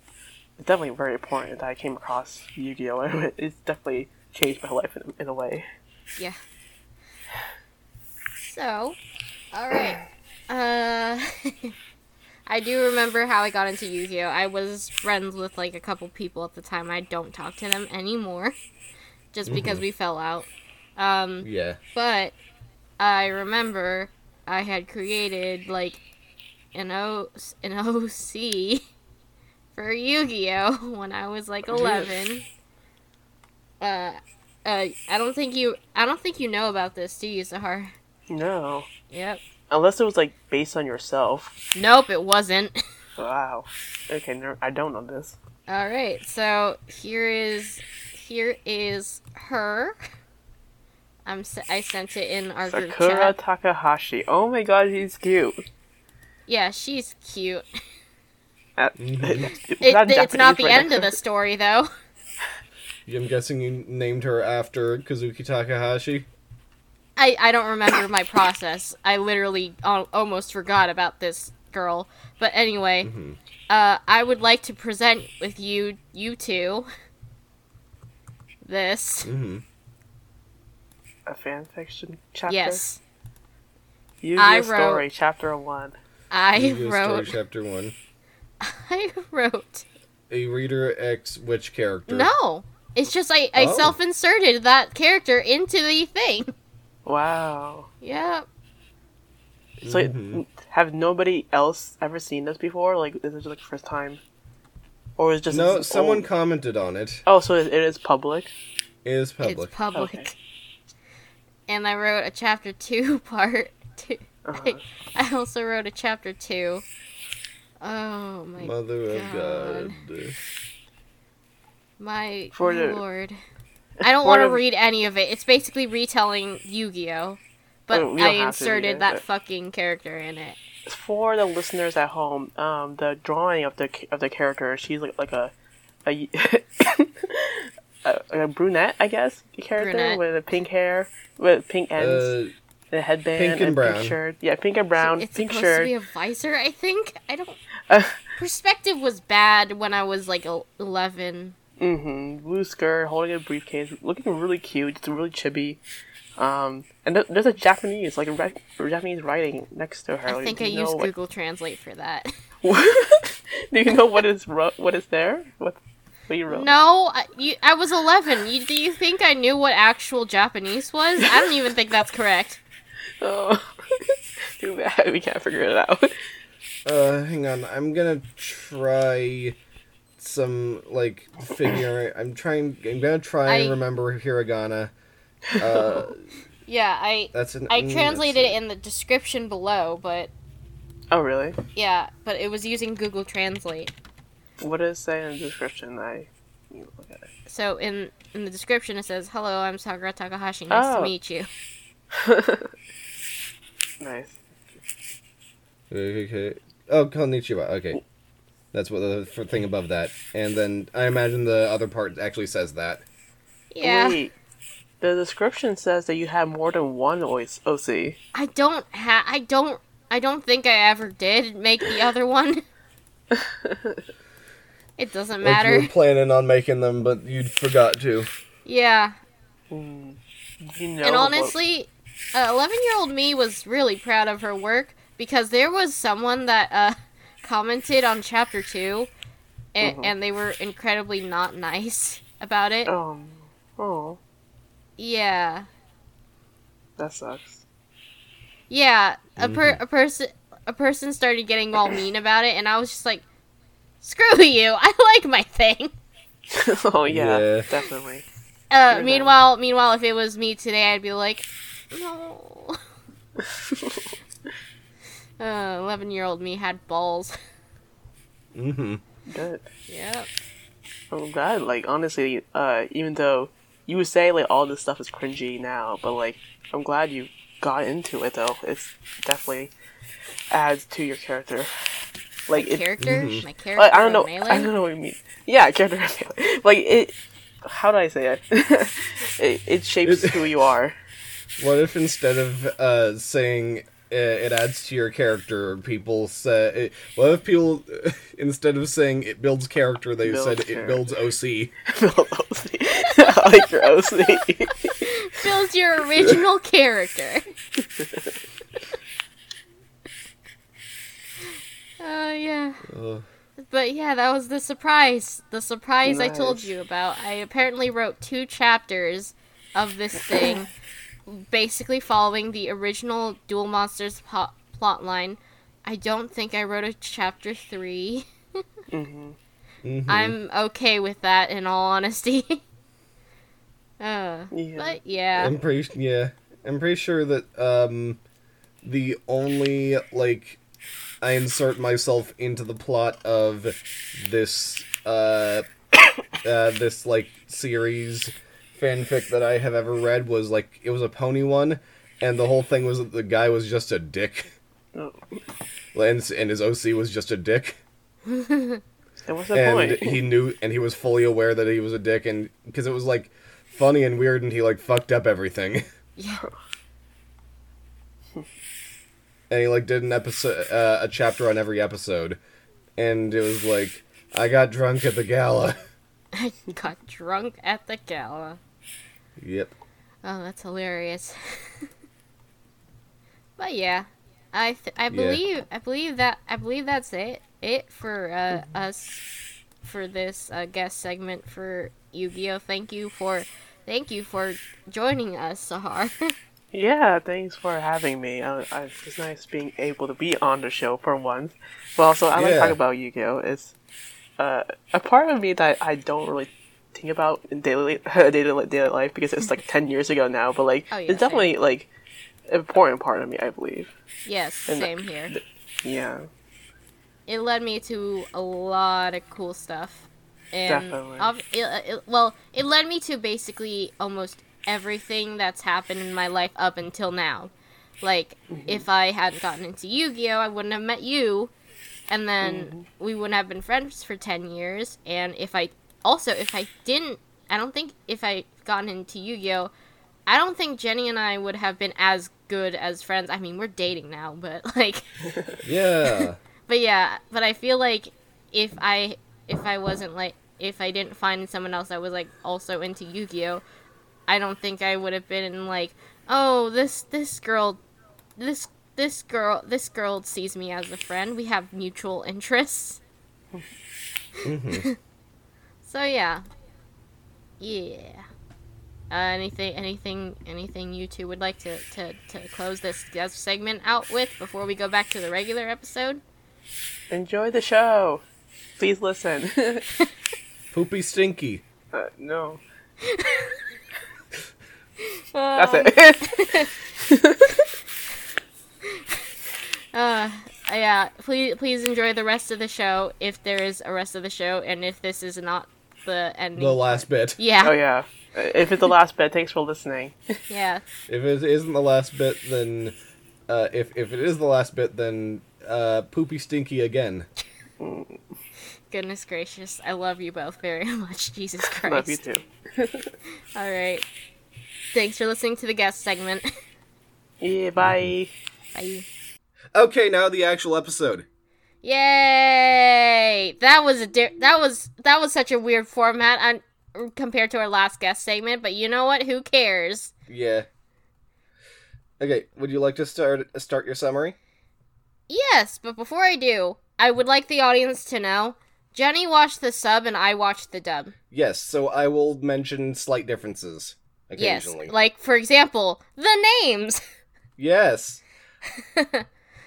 S5: it's definitely very important that I came across Yu-Gi-Oh. It's definitely changed my life in, in a way.
S1: Yeah. So, all right. Uh, I do remember how I got into Yu-Gi-Oh. I was friends with like a couple people at the time. I don't talk to them anymore, just because we fell out. Um,
S2: Yeah.
S1: but I remember I had created like an O an OC for Yu-Gi-Oh when I was like 11. Uh, uh, I don't think you I don't think you know about this, do you, Sahar?
S5: No,
S1: Yep.
S5: unless it was like based on yourself.
S1: Nope, it wasn't.
S5: Wow. Okay, no, I don't know this.
S1: All right, so here is here is her. I'm s- I sent it in our group
S5: Sakura
S1: chat.
S5: Takahashi. Oh my god, he's cute.
S1: Yeah, she's cute.
S5: Uh,
S2: Mhm.
S1: It,
S5: that
S1: it's not the
S5: right
S1: end
S5: now?
S1: of the story though.
S2: I'm guessing you named her after Kazuki Takahashi.
S1: I, I don't remember my process. I literally al- almost forgot about this girl. But anyway,
S2: Mhm.
S1: uh, I would like to present with you, you two, this.
S2: Mm-hmm.
S5: A fan fiction chapter.
S1: Yes,
S5: Yu-Gi-Oh!
S1: I wrote-
S5: Story, chapter one.
S1: I
S2: Story
S1: wrote.
S2: Chapter 1.
S1: I wrote.
S2: A reader X which character?
S1: No, it's just I, I
S2: Oh.
S1: self-inserted that character into the thing.
S5: Wow.
S1: Yeah.
S5: So,
S2: Mhm.
S5: have nobody else ever seen this before? Like, this is this like the first time? Or is it just
S2: No, someone
S5: old-
S2: commented on it.
S5: Oh, so it, it is public.
S2: It is public.
S1: It's public.
S5: Okay.
S1: And I wrote a chapter two part. Two.
S5: Uh-huh.
S1: I also wrote a chapter two. Oh my
S2: Mother of
S1: God.
S2: God.
S1: My
S5: For the-
S1: lord. I don't want to read any of it. It's basically retelling Yu-Gi-Oh! But
S5: Oh, we
S1: I
S5: don't have to read
S1: inserted
S5: it,
S1: that
S5: but-
S1: fucking character in it.
S5: For the listeners at home, um, the drawing of the of the character, she's like like a a, a, a brunette, I guess, character
S1: Brunette.
S5: with a pink hair, with pink ends,
S2: Uh,
S5: and a headband,
S2: pink and brown.
S5: pink shirt. Yeah, pink and brown,
S1: it's
S5: pink
S1: supposed
S5: shirt.
S1: to be a visor, I think. I don't.
S5: Uh,
S1: Perspective was bad when I was like eleven.
S5: Mm-hmm. Blue skirt, holding a briefcase, looking really cute, It's really chibi. Um, and th- there's a Japanese, like a ri- Japanese writing next to her.
S1: I
S5: Like,
S1: think
S5: do
S1: I
S5: you
S1: used
S5: what-
S1: Google Translate for that.
S5: do you know what is ro- what is there? What what you wrote?
S1: No, I, you, I was 11. You, do you think I knew what actual Japanese was? I don't even think that's correct.
S5: Oh, too bad we can't figure it out.
S2: uh, hang on. I'm gonna try some like figure. I'm trying. I'm gonna try and
S1: I-
S2: remember hiragana. Uh,
S1: Yeah, I
S2: that's an.
S1: I
S2: mm,
S1: translated it in the description below, but
S5: Oh, really?
S1: yeah, but it was using Google Translate.
S5: What does it say in the description? I you look at it.
S1: So in in the description it says, "Hello, I'm Sakura Takahashi. Nice to
S5: Oh.
S1: meet you."
S5: Nice.
S2: Okay. Oh, konnichiwa. Okay. That's what the thing above that. And then I imagine the other part actually says that.
S1: Yeah.
S5: Wait. The description says that you have more than one OC.
S1: I don't have. I don't I don't think I ever did make the other one. it doesn't matter.
S2: Like you were planning on making them, but you forgot to.
S1: Yeah.
S5: Mm. You know,
S1: and honestly, uh, 11-year-old me was really proud of her work because there was someone that uh, commented on chapter 2 and, mm-hmm. and, they were incredibly not nice about it.
S5: Um, oh.
S1: Yeah.
S5: That sucks.
S1: Yeah, a per mm-hmm. a person a person started getting all mean about it, and I was just like, "Screw you! I like my thing."
S5: oh yeah,
S2: yeah.
S5: definitely.
S1: Uh, meanwhile, meanwhile, if it was me today, I'd be like, "No." Uh, Eleven-year-old me had balls.
S2: Mm-hmm.
S5: Good.
S1: yep.
S5: I'm glad. Like honestly, uh, even though you would say like all this stuff is cringy now, but like I'm glad you got into it though. It's definitely adds to your character. Like it.
S1: Character, my character.
S5: Like, I don't know.
S1: of
S5: I don't know what you mean. Yeah, character. Like it. How do I say it? it, it shapes who you are.
S2: What if instead of uh, saying uh, it adds to your character, people say? It, what if people instead of saying it builds character, they
S5: Builds
S2: said it builds OC?
S5: I like your OC.
S1: Builds your original character. Oh yeah.
S2: Ugh.
S1: But yeah, that was the surprise. The surprise I told you about. I apparently wrote two chapters of this thing, basically following the original Duel Monsters po- plot line. I don't think I wrote a chapter three.
S5: hmm
S2: Mhm.
S1: I'm okay with that, in all honesty. uh,
S5: Yeah.
S1: but yeah,
S2: I'm pretty yeah. I'm pretty sure that um the only like I insert myself into the plot of this uh uh this like series fanfic that I have ever read was like it was a pony one and the whole thing was that the guy was just a dick
S5: Oh.
S2: and, and his OC was just a dick
S5: And what's the
S2: and
S5: point?
S2: he knew and he was fully aware that he was a dick and because it was like funny and weird and he like fucked up everything
S1: yeah.
S2: and he like did an episode uh, a chapter on every episode and it was like i got drunk at the gala
S1: I got drunk at the gala.
S2: Yep
S1: Oh, that's hilarious. but yeah, I th- I
S2: Yeah.
S1: believe I believe that I believe that's it it for uh, us for this uh, guest segment for Yu-Gi-Oh. Thank you for thank you for joining us, Sahar.
S5: Yeah, thanks for having me. I, I, it's nice being able to be on the show for once. But also, I like
S2: Yeah.
S5: talking about Yu-Gi-Oh. It's uh, a part of me that I don't really think about in daily daily daily life because it's like ten years ago now. But like,
S1: Oh, yeah,
S5: it's definitely like an important part of me. I believe.
S1: yes,
S5: And-
S1: same here.
S5: Yeah.
S1: It led me to a lot of cool stuff. And
S5: Definitely.
S1: ob- it, uh, it, well, it led me to basically almost everything that's happened in my life up until now. Like, mm-hmm. if I hadn't gotten into Yu Gi Oh!, I wouldn't have met you, and then mm-hmm. we wouldn't have been friends for 10 years. And if I also, if I didn't, I don't think if I gotten into Yu Gi Oh!, I don't think Jenny and I would have been as good as friends. I mean, we're dating now, but like.
S2: yeah
S1: but yeah, but I feel like if I if I wasn't like if I didn't find someone else that was like also into Yu-Gi-Oh, I don't think I would have been like, oh, this this girl, this this girl this girl sees me as a friend. We have mutual interests.
S2: hmm
S1: So yeah, yeah. Uh, anything, anything, anything you two would like to, to, to close this segment out with before we go back to the regular episode?
S5: Enjoy the show. Please listen.
S2: poopy stinky
S5: uh, no.
S1: Um,
S5: That's it.
S1: Uh, yeah. Please, please enjoy the rest of the show if there is a rest of the show, and if this is not the ending.
S2: the last bit
S1: Yeah,
S5: oh yeah. If it's the last bit, thanks for listening.
S1: yeah.
S2: if it isn't the last bit then uh if if it is the last bit then uh poopy stinky again
S1: Goodness gracious, I love you both very much. Jesus Christ.
S5: Love you too.
S1: All right. Thanks for listening to the guest segment.
S5: Yeah, bye.
S1: Bye.
S2: okay now the actual episode
S1: Yay! That was a di- that was that was such a weird format on, compared to our last guest segment, but you know what? Who cares?
S2: yeah okay would you like to start start your summary
S1: Yes, but before I do, I would like the audience to know Jenny watched the sub and I watched the dub.
S2: Yes, so I will mention slight differences
S1: Yes.
S2: occasionally.
S1: Like for example, the names.
S2: yes.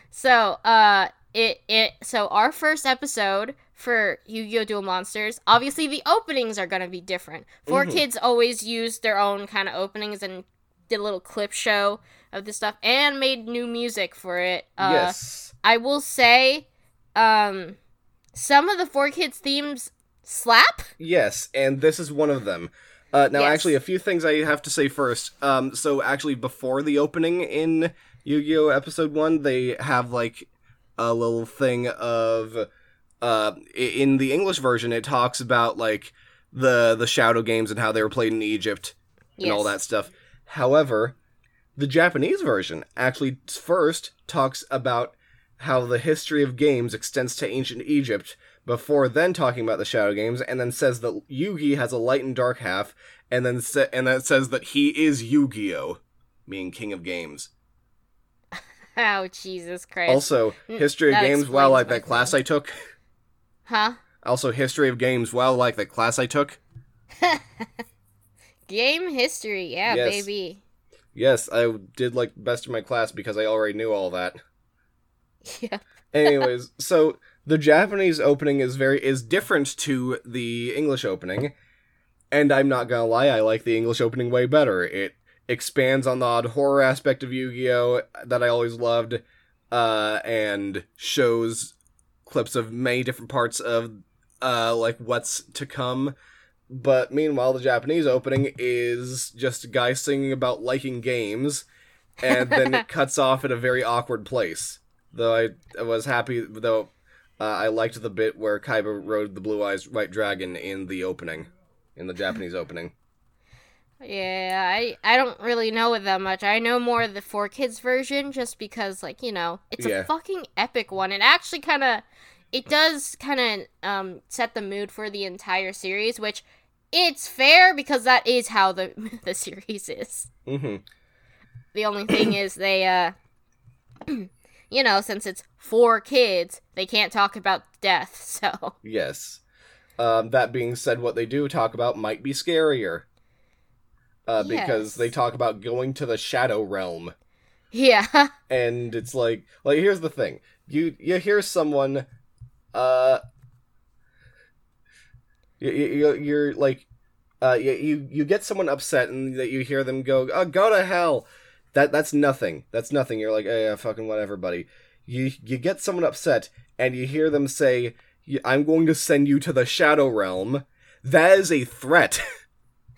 S1: So, uh, it it so our first episode for Yu-Gi-Oh! Duel Monsters, obviously the openings are gonna be different. 4
S2: Mhm.
S1: Kids always used their own kind of openings and did a little clip show of this stuff and made new music for it. Uh,
S2: yes.
S1: I will say, um, some of the Four Kids themes slap.
S2: Yes, and this is one of them. Uh, now,
S1: Yes.
S2: actually, a few things I have to say first. Um, so, actually, before the opening in Yu Gi Oh! Episode 1, they have, like, a little thing of. Uh, in the English version, it talks about, like, the, the Shadow games and how they were played in Egypt and all that stuff. However, the Japanese version actually first talks about how the history of games extends to ancient Egypt before then talking about the Shadow Games, and then says that Yugi has a light and dark half, and then sa- and then it says that he is Yu-Gi-Oh, meaning King of Games.
S1: Oh Jesus Christ!
S2: Also, hmm, history of games. Wow,
S1: explains
S2: like that class I took.
S1: huh?
S2: Also, history of games. Wow, like that class I took.
S1: Game history, yeah,
S2: Yes.
S1: baby.
S2: Yes, I did like best in my class because I already knew all that.
S1: Yeah.
S2: Anyways, so the Japanese opening is very is different to the English opening, and I'm not gonna lie, I like the English opening way better. It expands on the odd horror aspect of Yu-Gi-Oh that I always loved, uh, and shows clips of many different parts of uh like what's to come. But meanwhile, the Japanese opening is just a guy singing about liking games, and then it cuts off at a very awkward place. Though I, was happy, though uh, I liked the bit where Kaiba rode the blue eyes white dragon in the opening, in the Japanese opening.
S1: Yeah, I I don't really know it that much. I know more of the four kids version just because like, you know, it's
S2: Yeah.
S1: a fucking epic one. It actually kind of it does kind of um set the mood for the entire series, which it's fair because that is how the the series is.
S2: hmm
S1: The only thing is they uh you know, since it's four kids, they can't talk about death. So,
S2: Yes. Um, that being said, what they do talk about might be scarier. Uh, because
S1: Yes.
S2: they talk about going to the Shadow Realm.
S1: yeah.
S2: and it's like like here's the thing. You you hear someone uh you, you you're like uh you, you you get someone upset and that you hear them go oh go to hell. That that's nothing. That's nothing. You're like hey, yeah fucking whatever buddy. You you get someone upset and you hear them say i'm going to send you to the shadow realm. That is a threat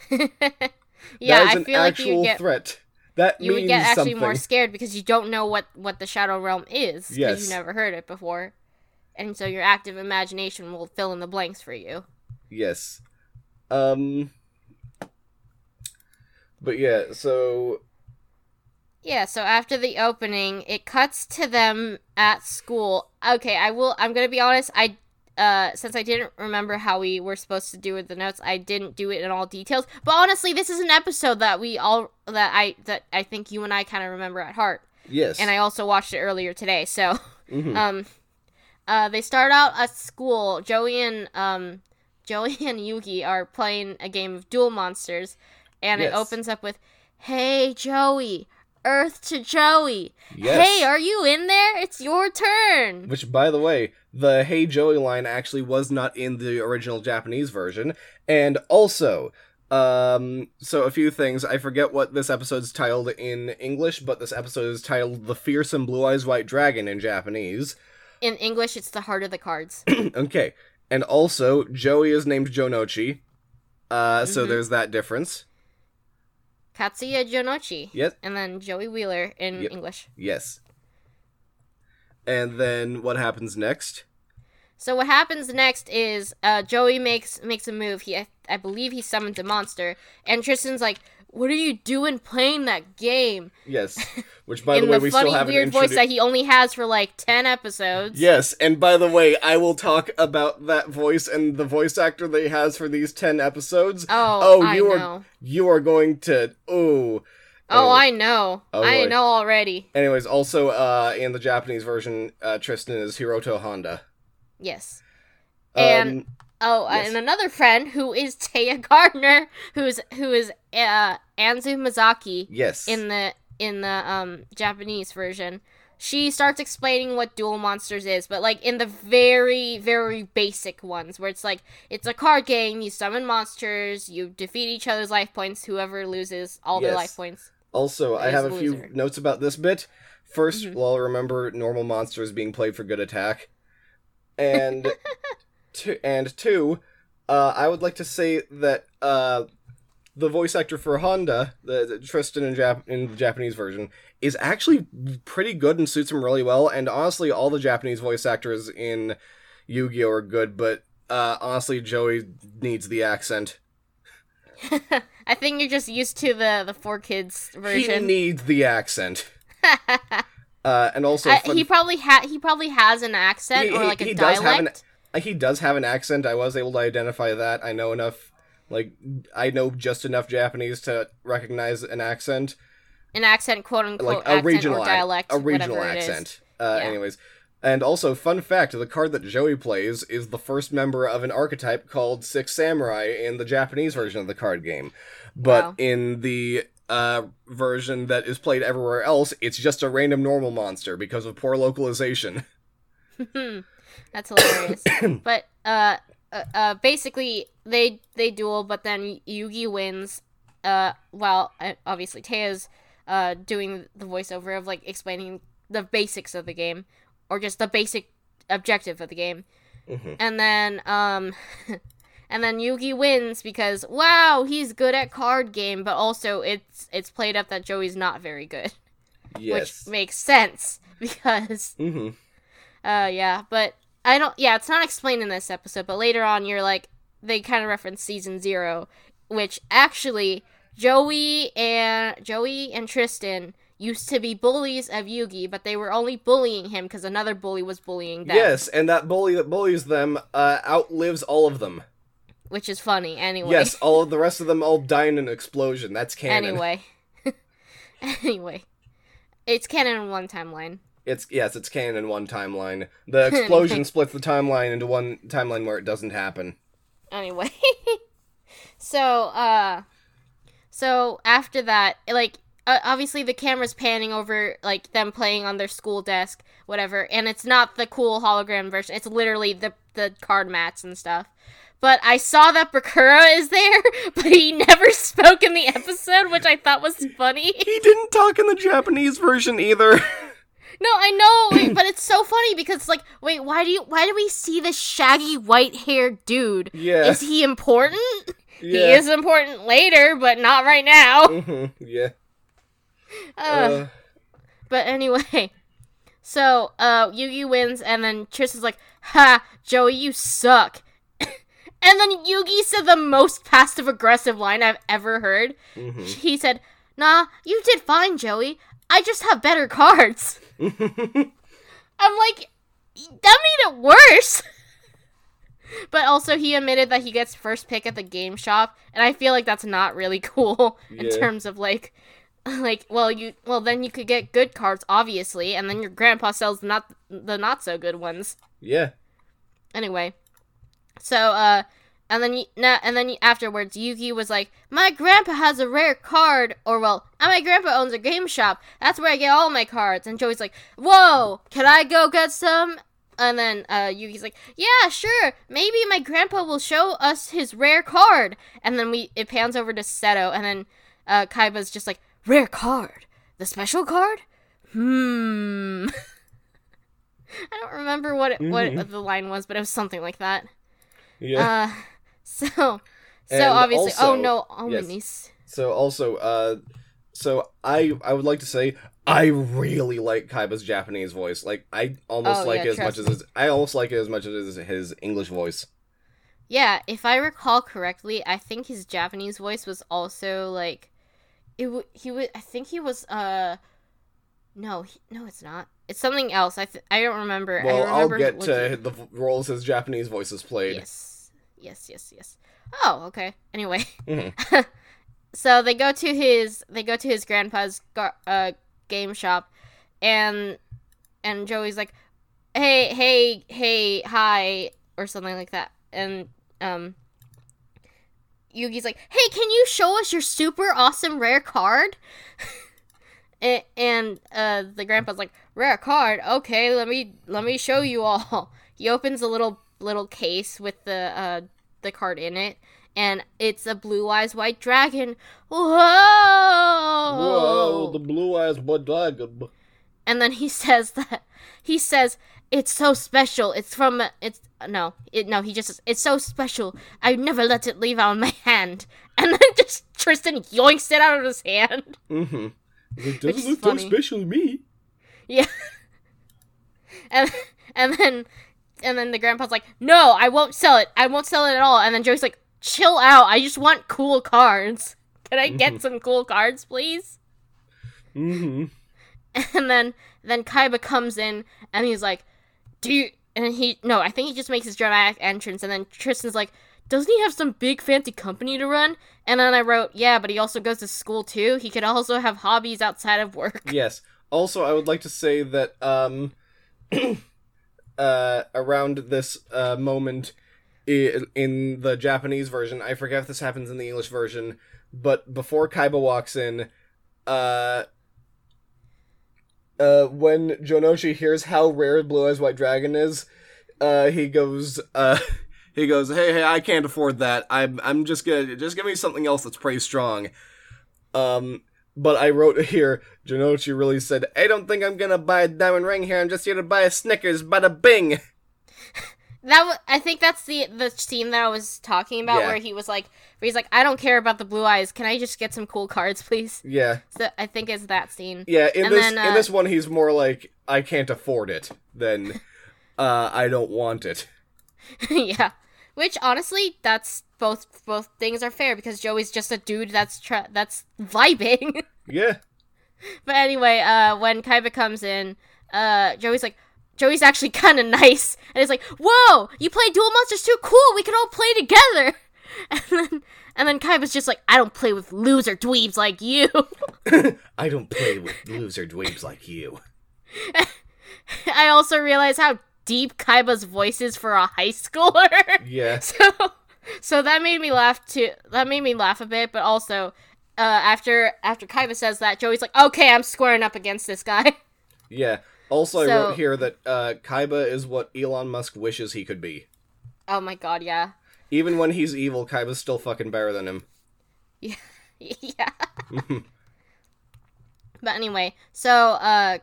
S1: yeah, I feel like you get
S2: threat. That
S1: you would get actually
S2: something.
S1: more scared because you don't know what what the shadow realm is because
S2: Yes.
S1: you never heard it before. And so your active imagination will fill in the blanks for you.
S2: Yes. Um But yeah, so
S1: yeah so after the opening it cuts to them at school. Okay i will i'm gonna be honest i uh since i didn't remember how we were supposed to do with the notes i didn't do it in all details but honestly this is an episode that we all that i that i think you and i kind of remember at heart
S2: yes.
S1: and i also watched it earlier today so
S2: Mhm.
S1: Um, uh, they start out at school. Joey and um, Joey and Yugi are playing a game of Duel Monsters, and it opens up with, "Hey Joey, Earth to Joey.
S2: Yes.
S1: Hey, are you in there? It's your turn."
S2: Which by the way, the Hey Joey line actually was not in the original Japanese version. And also, um so a few things. I forget what this episode's titled in English, but this episode is titled The Fearsome Blue Eyes White Dragon in Japanese.
S1: In English, it's the heart of the cards.
S2: okay. And also, Joey is named Jonouchi. Uh, so
S1: Mhm.
S2: there's that difference.
S1: Katsuya Jonouchi.
S2: Yes.
S1: And then Joey Wheeler in
S2: Yep.
S1: English.
S2: Yes. And then what happens next?
S1: So what happens next is uh, Joey makes makes a move. He I, I believe he summons a monster, and Tristan's like, "What are you doing playing that game?"
S2: Yes. Which, by the way,
S1: the
S2: we
S1: funny
S2: still haven't
S1: weird voice that he only has for like ten episodes.
S2: Yes, and by the way, I will talk about that voice and the voice actor that he has for these ten episodes.
S1: Oh, I
S2: you are
S1: know.
S2: you are going to ooh.
S1: Oh,
S2: Anyway.
S1: I know.
S2: Oh,
S1: I
S2: boy.
S1: know already.
S2: Anyways, also uh, in the Japanese version, uh, Tristan is Hiroto Honda.
S1: Yes. And-
S2: Um,
S1: Oh,
S2: Yes.
S1: and another friend who is Téa Gardner, who's who is uh, Anzu Mazaki
S2: yes.
S1: in the in the um Japanese version. She starts explaining what Duel Monsters is, but like in the very very basic ones where it's like it's a card game, you summon monsters, you defeat each other's life points, whoever loses all their life points.
S2: Also, I have a few notes about this bit. 1st
S1: Mhm.
S2: well, remember normal monsters being played for good attack, and two, and two, uh, I would like to say that uh, the voice actor for Honda, the, the Tristan in, Jap- in the Japanese version, is actually pretty good and suits him really well. And honestly, all the Japanese voice actors in Yu-Gi-Oh are good, but uh, honestly, Joey needs the accent.
S1: I think you're just used to the the four kids version.
S2: He needs the accent. Uh, and also,
S1: I- he probably ha- he probably has an accent
S2: He-
S1: or like a
S2: he does have an-
S1: dialect.
S2: Uh, he does have an accent. I was able to identify that. I know enough, like I know just enough Japanese to recognize an accent,
S1: An accent, quote unquote,
S2: like a regional
S1: dialect,
S2: a regional
S1: whatever it is.
S2: accent. Uh,
S1: Yeah.
S2: Anyways, and also fun fact: the card that Joey plays is the first member of an archetype called Six Samurai in the Japanese version of the card game, but
S1: Wow.
S2: in the uh, version that is played everywhere else, it's just a random normal monster because of poor localization.
S1: That's hilarious. but uh, uh, uh, basically they they duel, but then Yugi wins. Uh, while uh, obviously Téa's uh doing the voiceover of like explaining the basics of the game, or just the basic objective of the game,
S2: Mhm.
S1: and then um. And then Yugi wins because wow, he's good at card game, but also it's it's played up that Joey's not very good,
S2: Yes.
S1: which makes sense because
S2: hmm
S1: uh, yeah, but I don't. Yeah, it's not explained in this episode, but later on, you're like they kind of reference season zero, which actually Joey and Joey and Tristan used to be bullies of Yugi, but they were only bullying him because another bully was bullying them.
S2: Yes, and that bully that bullies them uh, outlives all of them.
S1: which is funny anyway.
S2: Yes, all of the rest of them all die in an explosion. That's canon.
S1: Anyway. anyway, it's canon in one timeline.
S2: It's yes, it's canon in one timeline. The explosion splits the timeline into one timeline where it doesn't happen.
S1: anyway so uh so after that like uh, obviously the camera's panning over like them playing on their school desk whatever and it's not the cool hologram version it's literally the the card mats and stuff but I saw that Bakura is there, but he never spoke in the episode, which I thought was funny.
S2: He didn't talk in the Japanese version either.
S1: No, I know, wait, but it's so funny because like, wait, why do you why do we see this shaggy white haired dude?
S2: Yeah.
S1: Is he important?
S2: Yeah.
S1: He is important later, but not right now.
S2: hmm Yeah.
S1: Uh,
S2: Uh,
S1: but anyway, so uh, Yugi wins, and then Tristan's like, "Ha, Joey, you suck." and then Yugi said the most passive aggressive line I've ever heard.
S2: mhm.
S1: He said, "Nah, you did fine, Joey. I just have better cards." I'm like, that made it worse. but also, he admitted that he gets first pick at the game shop, and I feel like that's not really cool in
S2: Yeah.
S1: terms of like, like, well, you, well, then you could get good cards, obviously, and then your grandpa sells not the not so good ones.
S2: yeah.
S1: Anyway, so uh, and then na- and then afterwards, Yugi was like, "My grandpa has a rare card, or well, uh, my grandpa owns a game shop. That's where I get all my cards." And Joey's like, "Whoa, can I go get some?" And then uh, Yugi's like, "Yeah, sure. Maybe my grandpa will show us his rare card." And then we it pans over to Seto, and then uh, Kaiba's just like, "Rare card, the special card." Hmm. I don't remember what it, what
S2: Mhm.
S1: the line was, but it was something like that.
S2: Yeah.
S1: Uh, so, so
S2: And
S1: obviously, oh no, oh
S2: yes.
S1: my niece.
S2: So also, uh, so I I would like to say I really like Kaiba's Japanese voice. Like I almost
S1: Oh,
S2: like
S1: yeah,
S2: it as much as his, I almost like it as much as his English voice.
S1: Yeah, if I recall correctly, I think his Japanese voice was also like, it. W- he would. I think he was. Uh, no, he, no, it's not. It's something else. I th- I don't remember. I
S2: Well, I'll get
S1: looking-
S2: to the roles his Japanese voice is played.
S1: Yes, yes, yes, yes. Oh, okay. Anyway,
S2: Mhm.
S1: so they go to his they go to his grandpa's gar- uh, game shop, and and Joey's like, "Hey, hey, hey, hi, or something like that. And um Yugi's like, "Hey, can you show us your super awesome rare card?" and, and uh the grandpa's like, "Rare card? Okay, let me let me show you all." He opens a little little case with the uh the card in it and it's a blue eyes white dragon. Whoa!
S2: Whoa, the blue eyes white dragon.
S1: and then he says that he says it's so special. It's from it's no, it no. He just says, it's so special. I never let it leave out of my hand. And then just Tristan yoinks it out of his hand.
S2: Mm-hmm. It
S1: Which
S2: doesn't
S1: is
S2: look so special to me.
S1: Yeah. and and then and then the grandpa's like, "No, I won't sell it. I won't sell it at all." And then Joey's like, "Chill out. I just want cool cards. Can I get some cool cards, please?"
S2: Mm-hmm.
S1: And then then Kaiba comes in and he's like, "Do you?" And he no, I think he just makes his dramatic entrance. And then Tristan's like, "Doesn't he have some big fancy company to run?" And then I wrote, "Yeah, but he also goes to school too. He could also have hobbies outside of work."
S2: Yes. Also, I would like to say that um, uh, around this uh, moment in the Japanese version, I forget if this happens in the English version, but before Kaiba walks in, uh, uh, when Jonouchi hears how rare Blue Eyes White Dragon is, uh, he goes, uh, he goes, "Hey, hey, I can't afford that. I'm, I'm just gonna, just give me something else that's pretty strong." Um, but I wrote here, Jonouchi really said, I don't think I'm gonna buy a diamond ring here, I'm just here to buy a Snickers, bada bing!
S1: That w- I think that's the the scene that I was talking about
S2: Yeah.
S1: where he was like, where he's like, I don't care about the blue eyes. Can I just get some cool cards, please?
S2: Yeah.
S1: So I think it's that scene.
S2: Yeah, in
S1: And
S2: this
S1: then,
S2: in
S1: uh,
S2: this one he's more like, I can't afford it than uh I don't want it.
S1: yeah. Which honestly, that's both both things are fair because Joey's just a dude that's tra- that's vibing.
S2: Yeah.
S1: but anyway, uh, when Kaiba comes in, uh, Joey's like, Joey's actually kind of nice, and he's like, "Whoa, you play Duel Monsters too? Cool, we can all play together." And then and then Kaiba's just like, "I don't play with loser dweebs like you."
S2: I don't play with loser dweebs like you.
S1: I also realize how deep Kaiba's voices for a high schooler.
S2: Yeah.
S1: so so that made me laugh too that made me laugh a bit but also uh, after after Kaiba says that Joey's like okay I'm squaring up against this guy
S2: Yeah. Also I wrote here that uh Kaiba is what Elon Musk wishes he could be.
S1: oh my god yeah
S2: Even when he's evil, Kaiba's still fucking better than him.
S1: Yeah. yeah but anyway so uh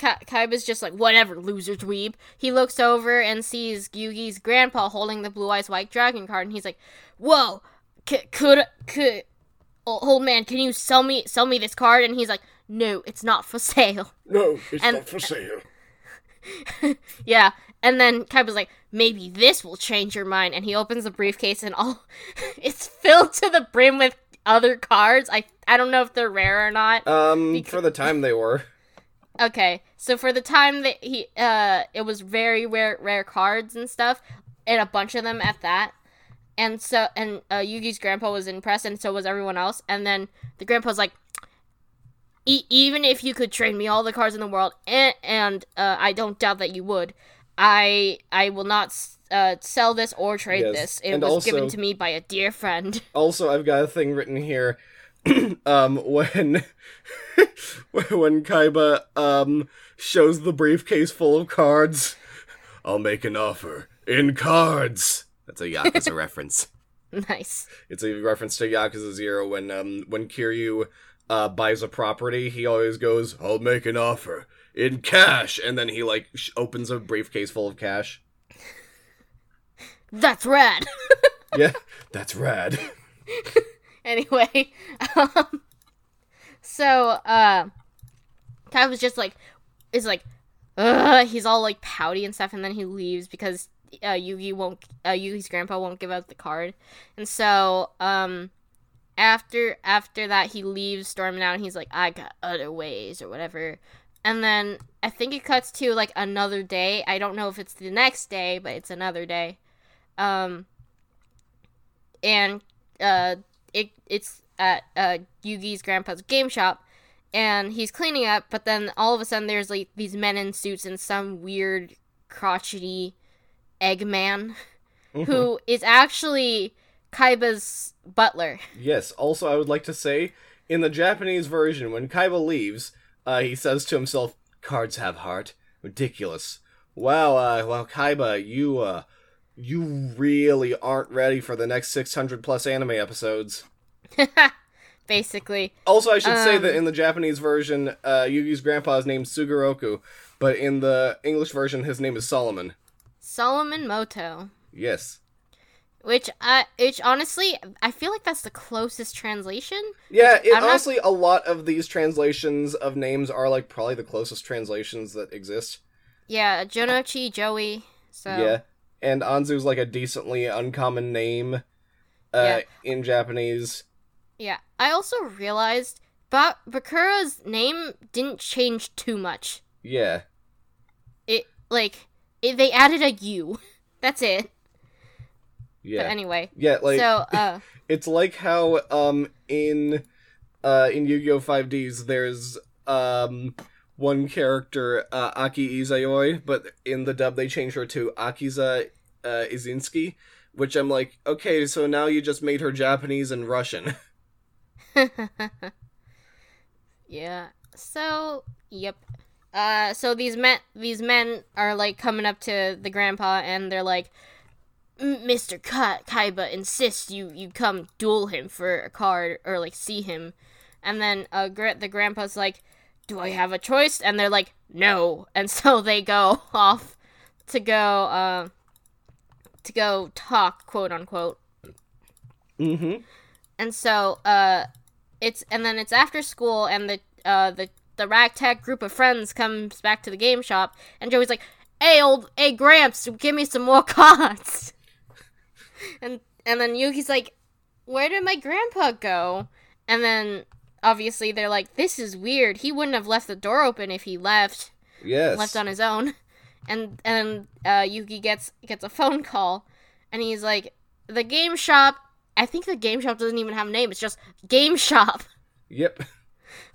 S1: Ka- Kaiba's just like whatever loser dweeb he looks over and sees Yugi's grandpa holding the blue eyes white dragon card and he's like whoa c- could could oh, old man can you sell me sell me this card and he's like no it's not for sale
S2: No, it's
S1: And-
S2: not for sale.
S1: Yeah, and then Kaiba's like, maybe this will change your mind. And he opens the briefcase, and all it's filled to the brim with other cards. I I don't know if they're rare or not.
S2: Um, for the time they were.
S1: Okay, so for the time that he uh, it was very rare rare cards and stuff, and a bunch of them at that. And so and uh, Yugi's grandpa was impressed, and so was everyone else. And then the grandpa's like. E- even if you could trade me all the cards in the world, and, and uh, I don't doubt that you would, I I will not uh, sell this or trade
S2: Yes,
S1: this. It
S2: and
S1: was given to me by a dear friend.
S2: Also, I've got a thing written here. um, when when Kaiba um shows the briefcase full of cards, I'll make an offer in cards. That's a Yakuza reference.
S1: nice.
S2: It's a reference to Yakuza Zero when um when Kiryu uh buys a property, he always goes, "I'll make an offer in cash," and then he like sh- opens a briefcase full of cash.
S1: That's rad.
S2: Yeah, that's rad.
S1: anyway, um, so uh, was just like, is like, Ugh, he's all like pouty and stuff, and then he leaves because uh, Yugi won't, uh, Yugi's grandpa won't give out the card, and so um, after after that he leaves storming out, and he's like, I got other ways or whatever, and then I think it cuts to like another day. I don't know if it's the next day, but it's another day. Um, and uh, it it's at uh, Yugi's grandpa's game shop, and he's cleaning up. But then all of a sudden, there's like these men in suits and some weird crotchety Eggman, who is actually Kaiba's butler.
S2: Yes. Also, I would like to say, in the Japanese version, when Kaiba leaves, uh, he says to himself, "Cards have heart. Ridiculous. Wow. Uh, wow, Kaiba, you uh, you really aren't ready for the next six hundred plus anime episodes."
S1: Basically,
S2: Also, I should say that
S1: Um.
S2: in the Japanese version, uh, Yugi's grandpa is named Sugoroku, but in the English version, his name is Solomon.
S1: Solomon Muto.
S2: Yes.
S1: Which I, which honestly, I feel like that's the closest translation.
S2: Yeah, it,
S1: I'm not-
S2: honestly, a lot of these translations of names are like probably the closest translations that exist.
S1: Yeah, Jonouchi Joey. So
S2: Yeah, and Anzu's like a decently uncommon name uh,
S1: Yeah.
S2: in Japanese.
S1: Yeah, I also realized ba- Bakura's name didn't change too much.
S2: Yeah,
S1: It like it, they added a U. That's it.
S2: yeah,
S1: But anyway,
S2: yeah. Like
S1: so uh,
S2: it's like how um in uh in Yu-Gi-Oh 5D's there's um one character uh, Aki Izayoi, but in the dub they changed her to Akiza uh, Izinski, which I'm like, okay, so now you just made her Japanese and Russian.
S1: yeah. So yep. Uh, so these men, these men are like coming up to the grandpa, and they're like, "Mr. Ka- Kaiba insists you you come duel him for a card or like see him," and then uh, the grandpa's like, "Do I have a choice?" And they're like, "No," and so they go off to go uh, to go talk, quote unquote.
S2: mm-hmm.
S1: And so uh it's and then it's after school and the uh the the ragtag group of friends comes back to the game shop and Joey's like, "Hey old hey Gramps, give me some more cards." and and then Yugi's like, "Where did my grandpa go?" And then obviously they're like, "This is weird. He wouldn't have left the door open if he left."
S2: Yes.
S1: left on his own. And and uh, Yugi gets gets a phone call, and he's like, "The game shop. I think the game shop doesn't even have a name. It's just game shop."
S2: Yep.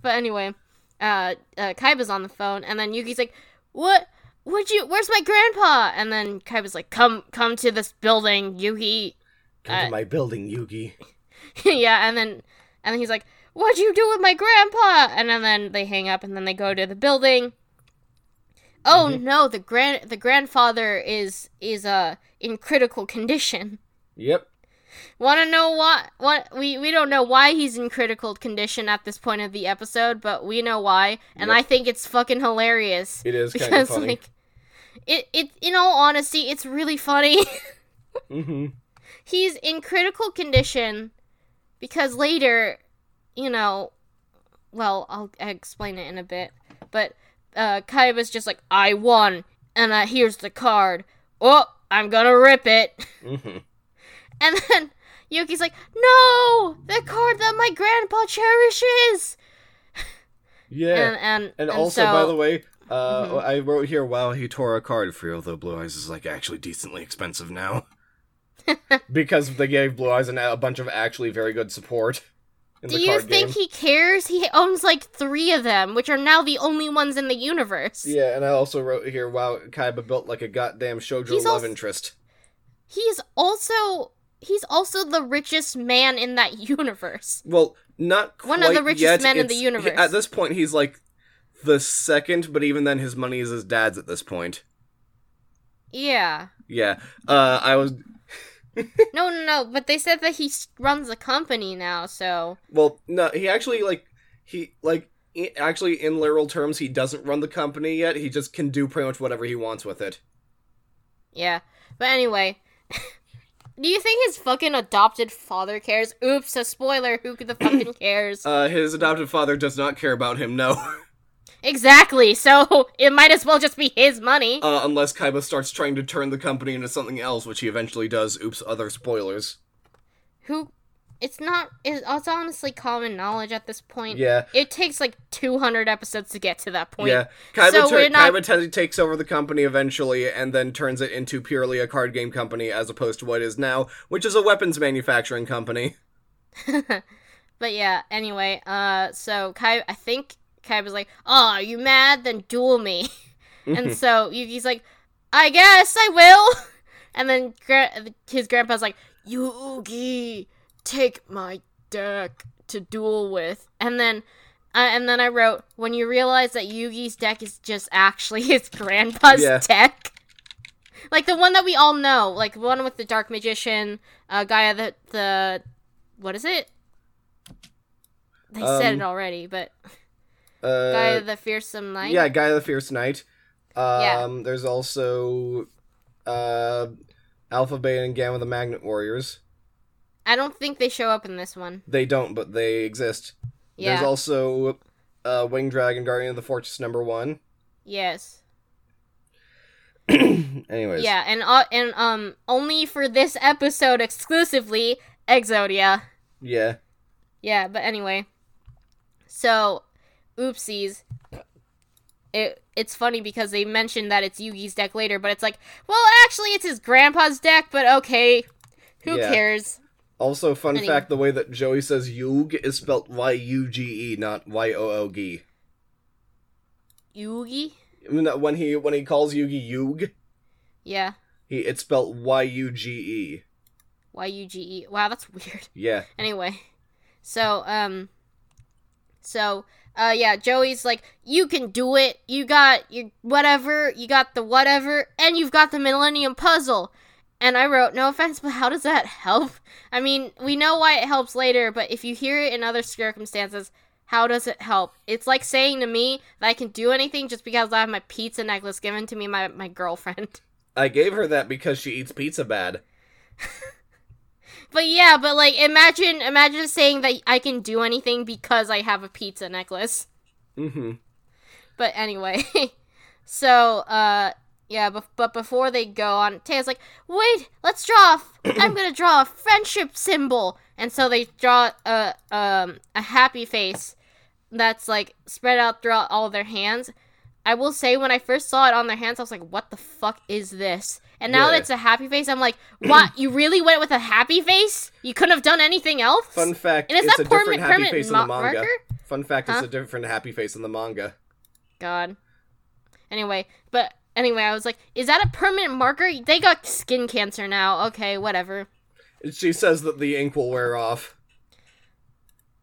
S1: But anyway, uh, uh, Kaiba's on the phone, and then Yugi's like, "What? Would you? Where's my grandpa?" And then Kaiba's like, "Come, come to this building, Yugi."
S2: Come
S1: Uh,
S2: to my building, Yugi.
S1: yeah, and then and then he's like, "What'd you do with my grandpa?" And then, then they hang up, and then they go to the building. Oh
S2: Mm-hmm.
S1: no, the grand the grandfather is is uh in critical condition.
S2: Yep.
S1: Want to know what? What we we don't know why he's in critical condition at this point of the episode, but we know why, and
S2: Yep.
S1: I think it's fucking hilarious.
S2: It is
S1: because
S2: funny.
S1: like it it in all honesty, it's really funny.
S2: mm-hmm.
S1: he's in critical condition because later, you know, well, I'll explain it in a bit, but uh, Kaiba's just like, I won, and uh, here's the card. Oh, I'm gonna rip it.
S2: Mm-hmm.
S1: And then Yugi's like, No, the card that my grandpa cherishes.
S2: Yeah.
S1: And and
S2: And,
S1: and
S2: also,
S1: so, Mm-hmm.
S2: by the way, uh, I wrote here, wow, he tore a card for you, although Blue Eyes is, like, actually decently expensive now. because they gave Blue Eyes an, a bunch of actually very good support in
S1: do you think
S2: game.
S1: he cares? He owns like three of them, which are now the only ones in the universe.
S2: Yeah, and I also wrote here, wow, Kaiba built like a goddamn shoujo
S1: He's
S2: love
S1: also-
S2: interest.
S1: He's also he's also the richest man in that universe.
S2: Well, not quite.
S1: One of the richest
S2: yet.
S1: men in the universe.
S2: At this point, he's like the second, but even then, his money is his dad's at this point.
S1: Yeah.
S2: Yeah, uh, I was
S1: No, no, no. But they said that he runs a company now, so
S2: Well, no, he actually like he like actually in literal terms he doesn't run the company yet. He just can do pretty much whatever he wants with it.
S1: yeah. But anyway, do you think his fucking adopted father cares? Oops, a spoiler. Who the fucking cares?
S2: Uh, his adopted father does not care about him, no.
S1: exactly. So it might as well just be his money.
S2: Uh, unless Kaiba starts trying to turn the company into something else, which he eventually does. Oops, other spoilers.
S1: Who? It's not. It's it's honestly common knowledge at this point.
S2: Yeah,
S1: It takes like 200 episodes to get to that point.
S2: yeah. Kaiba,
S1: So we're not-
S2: Kaiba takes over the company eventually, and then turns it into purely a card game company, as opposed to what it is now, which is a weapons manufacturing company.
S1: But yeah, anyway, uh, so Kai, I think Kai was like, "Oh, are you mad? Then duel me." and so Yugi's like, "I guess I will." and then gra- his grandpa's like, Yugi, take my deck to duel with. And then uh, and then I wrote, when you realize that Yugi's deck is just actually his grandpa's
S2: Yeah.
S1: deck. Like the one that we all know, like the one with the Dark Magician, uh, Gaia the the, what is it? They said
S2: Um,
S1: it already, but
S2: Uh,
S1: Gaia the Fearsome Knight.
S2: yeah, Gaia the Fierce Knight. Um,
S1: Yeah.
S2: There's also uh, Alpha, Beta, and Gamma the Magnet Warriors.
S1: I don't think they show up in this one.
S2: They don't, but they exist.
S1: Yeah.
S2: There's also uh, Winged Dragon, Guardian of the Fortress number one.
S1: yes.
S2: Anyways.
S1: Yeah, and uh, and um only for this episode exclusively Exodia.
S2: Yeah.
S1: Yeah, but anyway. So, oopsies. It it's funny because they mentioned that it's Yugi's deck later, but it's like, well, actually it's his grandpa's deck, but okay. Who
S2: Yeah.
S1: cares?
S2: Also, fun
S1: Any-
S2: fact: the way that Joey says "yug" is spelled Y-U-G-E, not Y-O-O-G.
S1: Yugi?
S2: I mean, that when he when he calls Yugi Yug,
S1: Yeah.
S2: he it's spelled Y-U-G-E.
S1: Y U G E. Wow, that's weird.
S2: Yeah.
S1: Anyway, so um, so uh, yeah, Joey's like, you can do it. You got your whatever. You got the whatever, and you've got the Millennium Puzzle. And I wrote, no offense, but how does that help? I mean, we know why it helps later, but if you hear it in other circumstances, how does it help? It's like saying to me that I can do anything just because I have my pizza necklace given to me by my girlfriend.
S2: I gave her that because she eats pizza bad.
S1: But yeah, but like imagine imagine saying that I can do anything because I have a pizza necklace.
S2: Mm-hmm.
S1: But anyway, so uh yeah, but, but before they go on, Téa's like, "Wait, let's draw. A f- I'm gonna draw a friendship symbol." And so they draw a um a happy face that's like spread out throughout all their hands. I will say, when I first saw it on their hands, I was like, "What the fuck is this?" And now that it's a happy face, I'm like, "What? you really went with a happy face? You couldn't have done anything else?"
S2: Fun fact:
S1: And is
S2: it's
S1: that
S2: a different happy
S1: permanent
S2: face in the manga.
S1: marker?
S2: Fun fact:
S1: Huh?
S2: it's a different happy face in the manga.
S1: God. Anyway, but anyway, I was like, is that a permanent marker? They got skin cancer now. Okay, whatever.
S2: She says that the ink will wear off.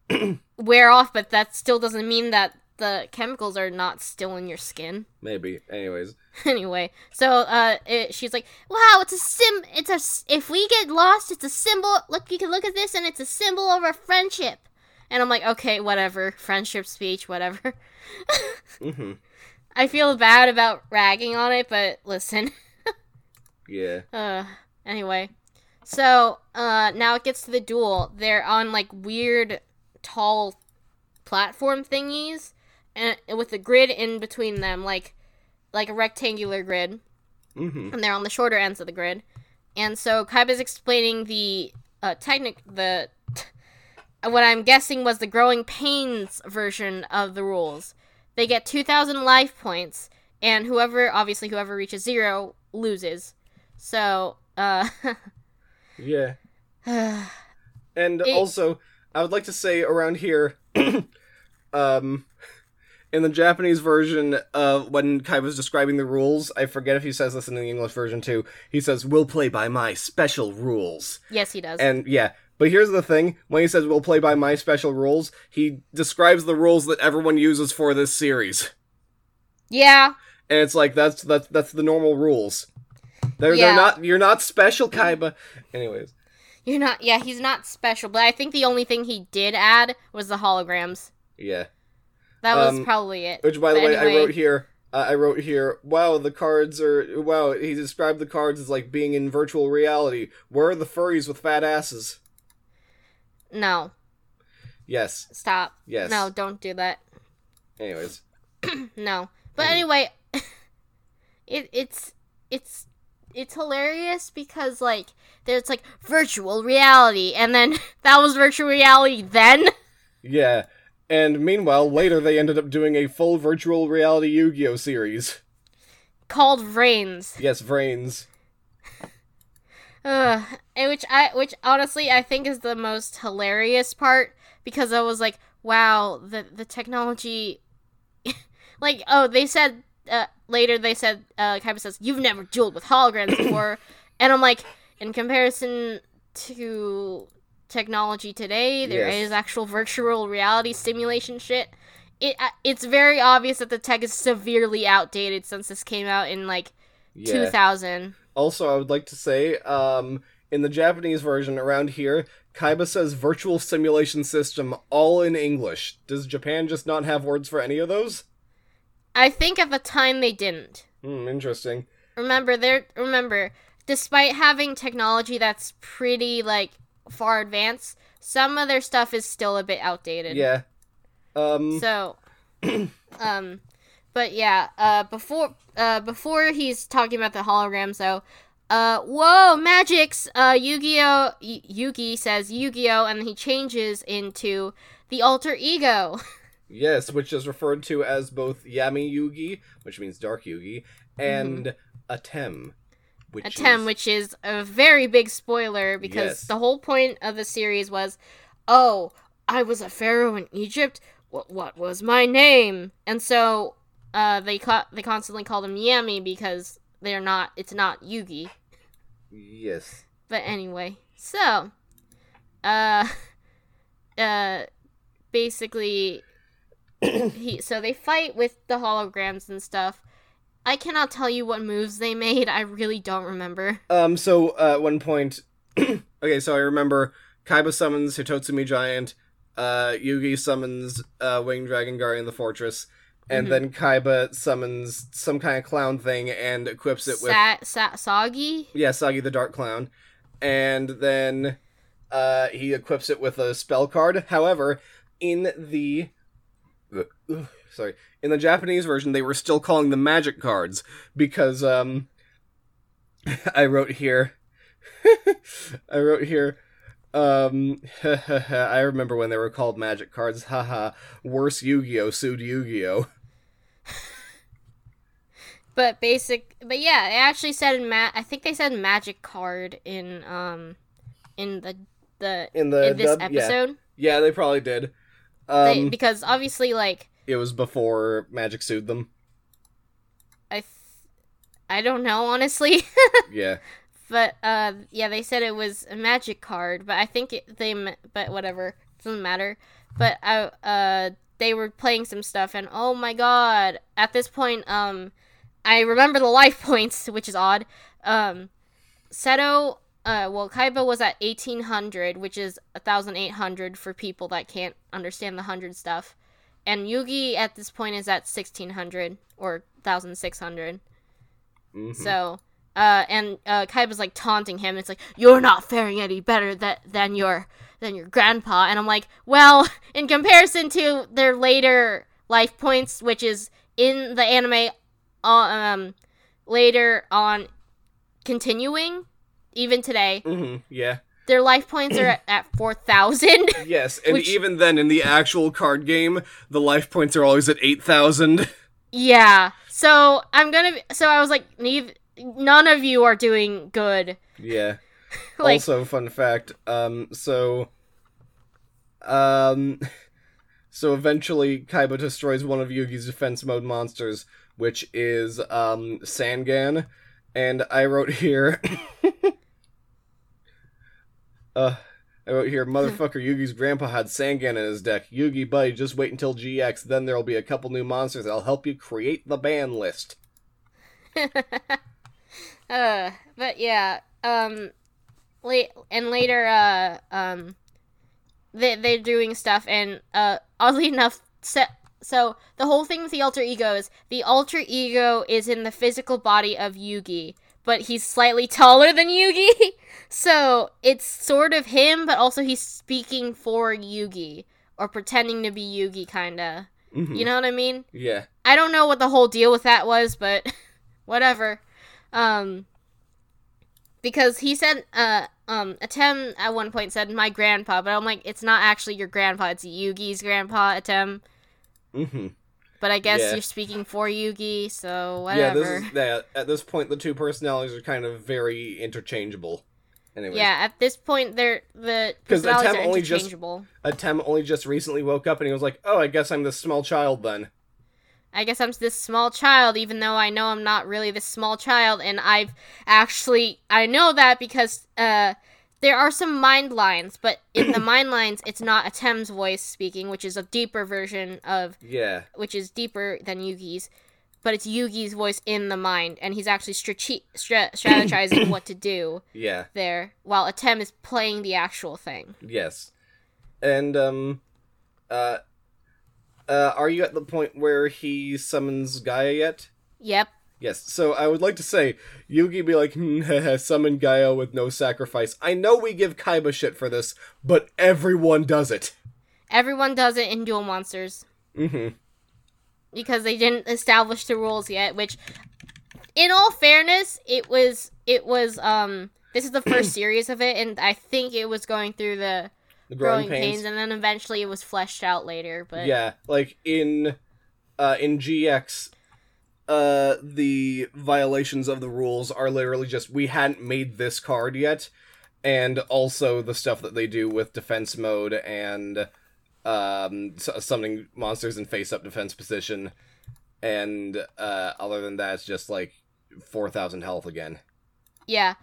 S1: Wear off, but that still doesn't mean that the chemicals are not still in your skin.
S2: Maybe. Anyways.
S1: anyway, so uh, it, she's like, "Wow, it's a sim. It's a If we get lost, it's a symbol. Look, you can look at this, and it's a symbol of our friendship." And I'm like, "Okay, whatever. Friendship speech, whatever."
S2: Mm-hmm.
S1: I feel bad about ragging on it, but listen.
S2: Yeah.
S1: Uh, anyway, so uh, now it gets to the duel. They're on like weird, tall platform thingies, and with a grid in between them, like like a rectangular grid,
S2: Mm-hmm.
S1: and they're on the shorter ends of the grid. And so Kaiba's explaining the uh, technic the what I'm guessing was the growing pains version of the rules. They get 2,000 life points, and whoever, obviously, whoever reaches zero loses. So, uh,
S2: Yeah. And
S1: It-
S2: also, I would like to say around here, um, in the Japanese version, uh, when Kai was describing the rules, I forget if he says this in the English version too. He says, "We'll play by my special rules,"
S1: yes, he does.
S2: and yeah. But here's the thing: when he says "We'll play by my special rules," he describes the rules that everyone uses for this series,
S1: yeah,
S2: and it's like that's that's that's the normal rules. They're
S1: Yeah.
S2: they're not you're not special, Kaiba. Anyways,
S1: you're not, yeah, he's not special, but I think the only thing he did add was the holograms.
S2: yeah.
S1: That was
S2: Um,
S1: probably it.
S2: Which, by the
S1: But
S2: way, I wrote here. Uh, I wrote here. Wow, the cards are. Wow, he described the cards as like being in virtual reality. Where are the furries with fat asses?
S1: No,
S2: Yes.
S1: stop.
S2: Yes.
S1: No, don't do that.
S2: Anyways.
S1: No. But anyway, it it's it's it's hilarious because like there's like virtual reality and then that was virtual reality then.
S2: Yeah. And meanwhile, later they ended up doing a full virtual reality Yu-Gi-Oh series.
S1: called Vrains.
S2: Yes, Vrains.
S1: Ugh. And which I which honestly I think is the most hilarious part because I was like, wow, the the technology like oh they said uh, later they said uh Kaiba says you've never dueled with holograms before And I'm like, in comparison to technology today, there is
S2: Yes.
S1: actual virtual reality simulation shit. It uh, it's very obvious that the tech is severely outdated since this came out in like
S2: Yeah.
S1: 2000.
S2: Also, I would like to say, um, in the Japanese version around here, Kaiba says virtual simulation system all in English. Does Japan just not have words for any of those?
S1: I think at the time they didn't.
S2: Hmm, interesting.
S1: remember there remember despite having technology that's pretty like far advanced some of their stuff is still a bit outdated
S2: Yeah. Um,
S1: so um but yeah uh before uh before he's talking about the hologram, so uh whoa magics uh yu-gi-oh y- yugi says yu-gi-oh and he changes into the alter ego
S2: yes, which is referred to as both Yami Yugi, which means Dark Yugi, and Atem, which
S1: Atem,
S2: is...
S1: which is a very big spoiler because
S2: Yes.
S1: the whole point of the series was, oh, I was a pharaoh in Egypt. What what was my name? And so, uh, they ca- they constantly call them Yami because they're not. It's not Yugi.
S2: Yes.
S1: But anyway, so, uh, uh, basically, he so they fight with the holograms and stuff. I cannot tell you what moves they made. I really don't remember.
S2: Um, so uh, at one point, okay, so I remember Kaiba summons Hitotsu-Me Giant, uh, Yugi summons uh, Winged Dragon Guardian of the Fortress, and
S1: Mhm.
S2: then Kaiba summons some kind of clown thing and equips it with
S1: Sa- Sa- Sagi?
S2: yeah Saggi the Dark Clown, and then uh, he equips it with a spell card. However, in the sorry in the Japanese version, they were still calling them magic cards because um, I wrote here. I wrote here. Um, I remember when they were called magic cards. Haha, worse Yu-Gi-Oh sued Yu-Gi-Oh.
S1: But basic, but yeah, they actually said in ma- I think they said magic card in um in the the
S2: In the
S1: in this episode
S2: Yeah, they probably did.
S1: They-
S2: Um,
S1: because obviously like
S2: it was before Magic sued them.
S1: I th- I don't know honestly,
S2: Yeah.
S1: But uh yeah they said it was a magic card, but I think it, they but whatever doesn't matter. But I uh they were playing some stuff and oh my god at this point um I remember the life points which is odd um Seto uh well Kaiba was at 1800 which is 1800 for people that can't understand the 100 stuff and Yugi at this point is at 1600 or 1600
S2: Mhm.
S1: so uh and uh Kaiba's like taunting him. It's like you're not faring any better that than your than your grandpa. And I'm like well in comparison to their later life points which is in the anime uh, um later on continuing even today
S2: hmm Yeah.
S1: their life points are at, at 4000
S2: Yes, and
S1: Which-
S2: even then, in the actual card game, the life points are always at eight thousand.
S1: yeah. So i'm gonna so i was like neither none of you are doing good
S2: Yeah.
S1: like
S2: also, fun fact. Um. So. Um. So eventually, Kaiba destroys one of Yugi's defense mode monsters, which is um Sangan, and I wrote here. uh. I wrote here, motherfucker, Yugi's grandpa had Sangan in his deck. Yugi, buddy, just wait until GX, then there'll be a couple new monsters that'll help you create the ban list.
S1: Uh but yeah um late and later uh um they they're doing stuff and uh oddly enough so, so the whole thing with the alter ego is the alter ego is in the physical body of Yugi but he's slightly taller than Yugi so it's sort of him but also he's speaking for Yugi or pretending to be Yugi kinda
S2: Mhm.
S1: you know what I mean
S2: Yeah.
S1: I don't know what the whole deal with that was, but whatever. Um because he said uh um Atem at one point said my grandpa, but I'm like it's not actually your grandpa, it's Yugi's grandpa, Atem.
S2: Mm-hmm.
S1: But I guess
S2: Yeah.
S1: you're speaking for Yugi, so
S2: Yeah,
S1: whatever.
S2: this is yeah, at this point the two personalities are kind of very interchangeable. Anyways,
S1: Yeah, at this point they're the
S2: 'Cause
S1: personalities
S2: Atem
S1: are
S2: only just- Atem only just recently woke up and he was like, "Oh, I guess I'm this small child then."
S1: I guess I'm this small child, even though I know I'm not really this small child, and I've actually I know that because uh there are some mind lines, but in the mind lines, it's not Atem's voice speaking, which is a deeper version of,
S2: Yeah.
S1: which is deeper than Yugi's, but it's Yugi's voice in the mind, and he's actually strate- stra- strategizing what to do
S2: Yeah.
S1: there, while Atem is playing the actual thing.
S2: Yes. And um uh uh are you at the point where he summons Gaia yet?
S1: Yep.
S2: Yes. So I would like to say Yugi be like "Hmm, summon Gaia with no sacrifice. I know we give Kaiba shit for this, but everyone does it.
S1: Everyone does it in Duel Monsters.
S2: Mhm.
S1: because they didn't establish the rules yet which in all fairness it was it was um this is the first series of it and i think it was going through the
S2: The
S1: growing pains. and then eventually it was fleshed out later but
S2: Yeah, like in uh in GX uh the violations of the rules are literally just we hadn't made this card yet and also the stuff that they do with defense mode and um summoning monsters in face up defense position and uh other than that it's just like 4000 health again.
S1: yeah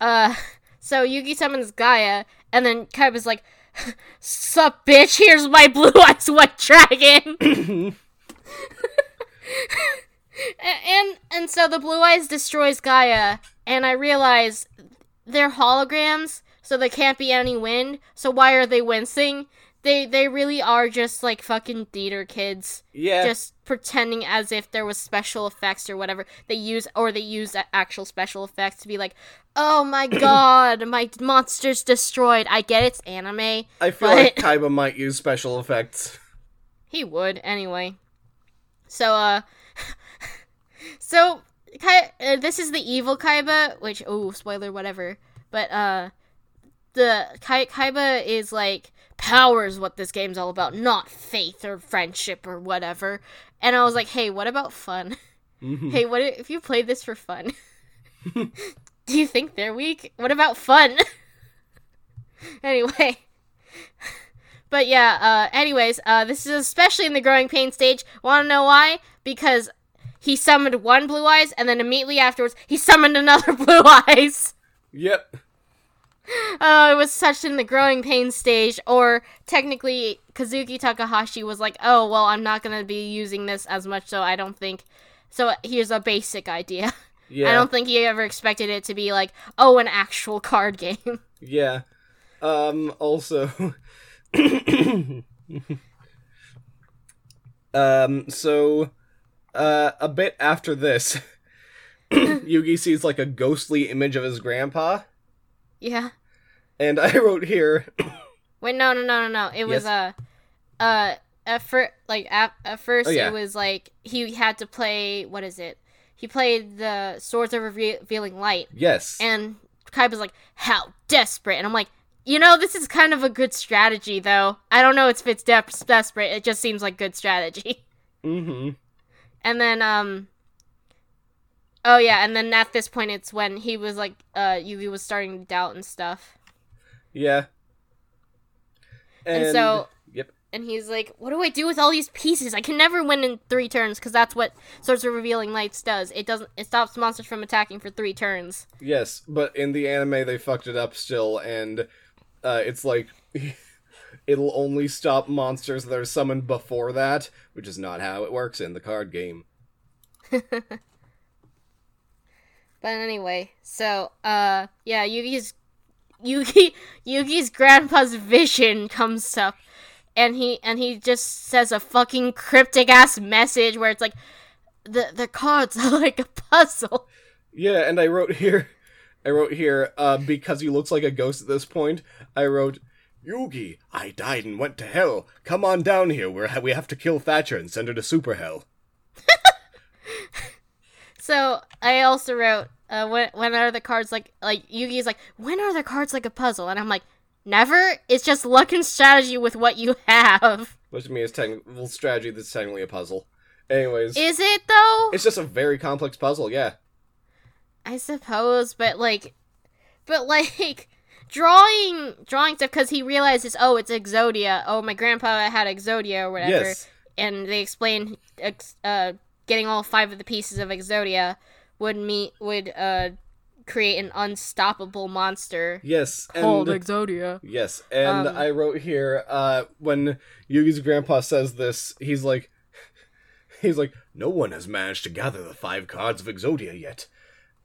S1: uh so yugi summons gaia and then kaiba's like sup bitch here's my blue eyes white dragon and and so the blue eyes destroys Gaia, and I realize they're holograms, so there can't be any wind. So why are they wincing? They they really are just like fucking theater kids,
S2: Yeah.
S1: just pretending as if there was special effects or whatever they use, or they use actual special effects to be like, oh my god, my monster's destroyed. I get it's anime.
S2: I feel
S1: but-
S2: like Kaiba might use special effects.
S1: He would anyway. So uh So Kai- uh, this is the evil Kaiba, which oh, spoiler whatever. But uh the Kai- Kaiba is like power is what this game's all about, not faith or friendship or whatever. And I was like, "Hey, what about fun? hey, what if you played this for fun? Do you think they're weak? What about fun?" anyway, but yeah, uh, anyways, uh, this is especially in the growing pain stage. Want to know why? Because he summoned one blue eyes, and then immediately afterwards, he summoned another blue eyes.
S2: Yep.
S1: Oh, it was such in the growing pain stage. Or technically, Kazuki Takahashi was like, "Oh, well, I'm not gonna be using this as much, so I don't think." So here's a basic idea.
S2: Yeah.
S1: I don't think he ever expected it to be like, "Oh, an actual card game."
S2: Yeah. Um also Um so uh a bit after this Yugi sees like a ghostly image of his grandpa
S1: yeah.
S2: and I wrote here
S1: Wait, no, no, no, no, no. It was uh, uh, at first, like at, at first,
S2: Oh, yeah.
S1: it was like he had to play. What is it? He played the Swords of Reve- Revealing Light,
S2: yes.
S1: and Kaiba's like, "How desperate!" And I'm like, you know, this is kind of a good strategy, though. I don't know if it's de- desperate. It just seems like good strategy.
S2: mhm.
S1: And then, um, oh yeah, and then at this point, it's when he was like, uh, Yugi was starting to doubt and stuff.
S2: Yeah.
S1: And so-
S2: Yep.
S1: and he's like, "What do I do with all these pieces? I can never win in three turns because that's what Swords of Revealing Lights does. It doesn't. It stops monsters from attacking for three turns.
S2: Yes, but in the anime they fucked it up still, and uh, it's like it'll only stop monsters that are summoned before that, which is not how it works in the card game.
S1: But anyway, so uh, yeah, Yugi's Yugi Yugi's grandpa's vision comes up, and he and he just says a fucking cryptic ass message where it's like, the the cards are like a puzzle.
S2: Yeah, and I wrote here, I wrote here, uh, because he looks like a ghost at this point. I wrote, Yugi, I died and went to hell. Come on down here. We're we have to kill Thatcher and send her to super hell.
S1: So I also wrote, uh, when when are the cards like like Yugi's like when are the cards like a puzzle? And I'm like, never. It's just luck and strategy with what you have.
S2: Which to me is technical strategy. That's technically a puzzle. Anyways,
S1: Is it though?
S2: it's just a very complex puzzle. Yeah.
S1: I suppose, but like, but like. Drawing, drawing stuff because he realizes, oh, it's Exodia. Oh, my grandpa had Exodia or whatever.
S2: Yes.
S1: and they explain uh, getting all five of the pieces of Exodia would meet would uh, create an unstoppable monster
S2: Yes,
S1: called
S2: and
S1: Exodia.
S2: yes, and
S1: Um,
S2: I wrote here uh, when Yugi's grandpa says this, he's like, he's like, no one has managed to gather the five cards of Exodia yet,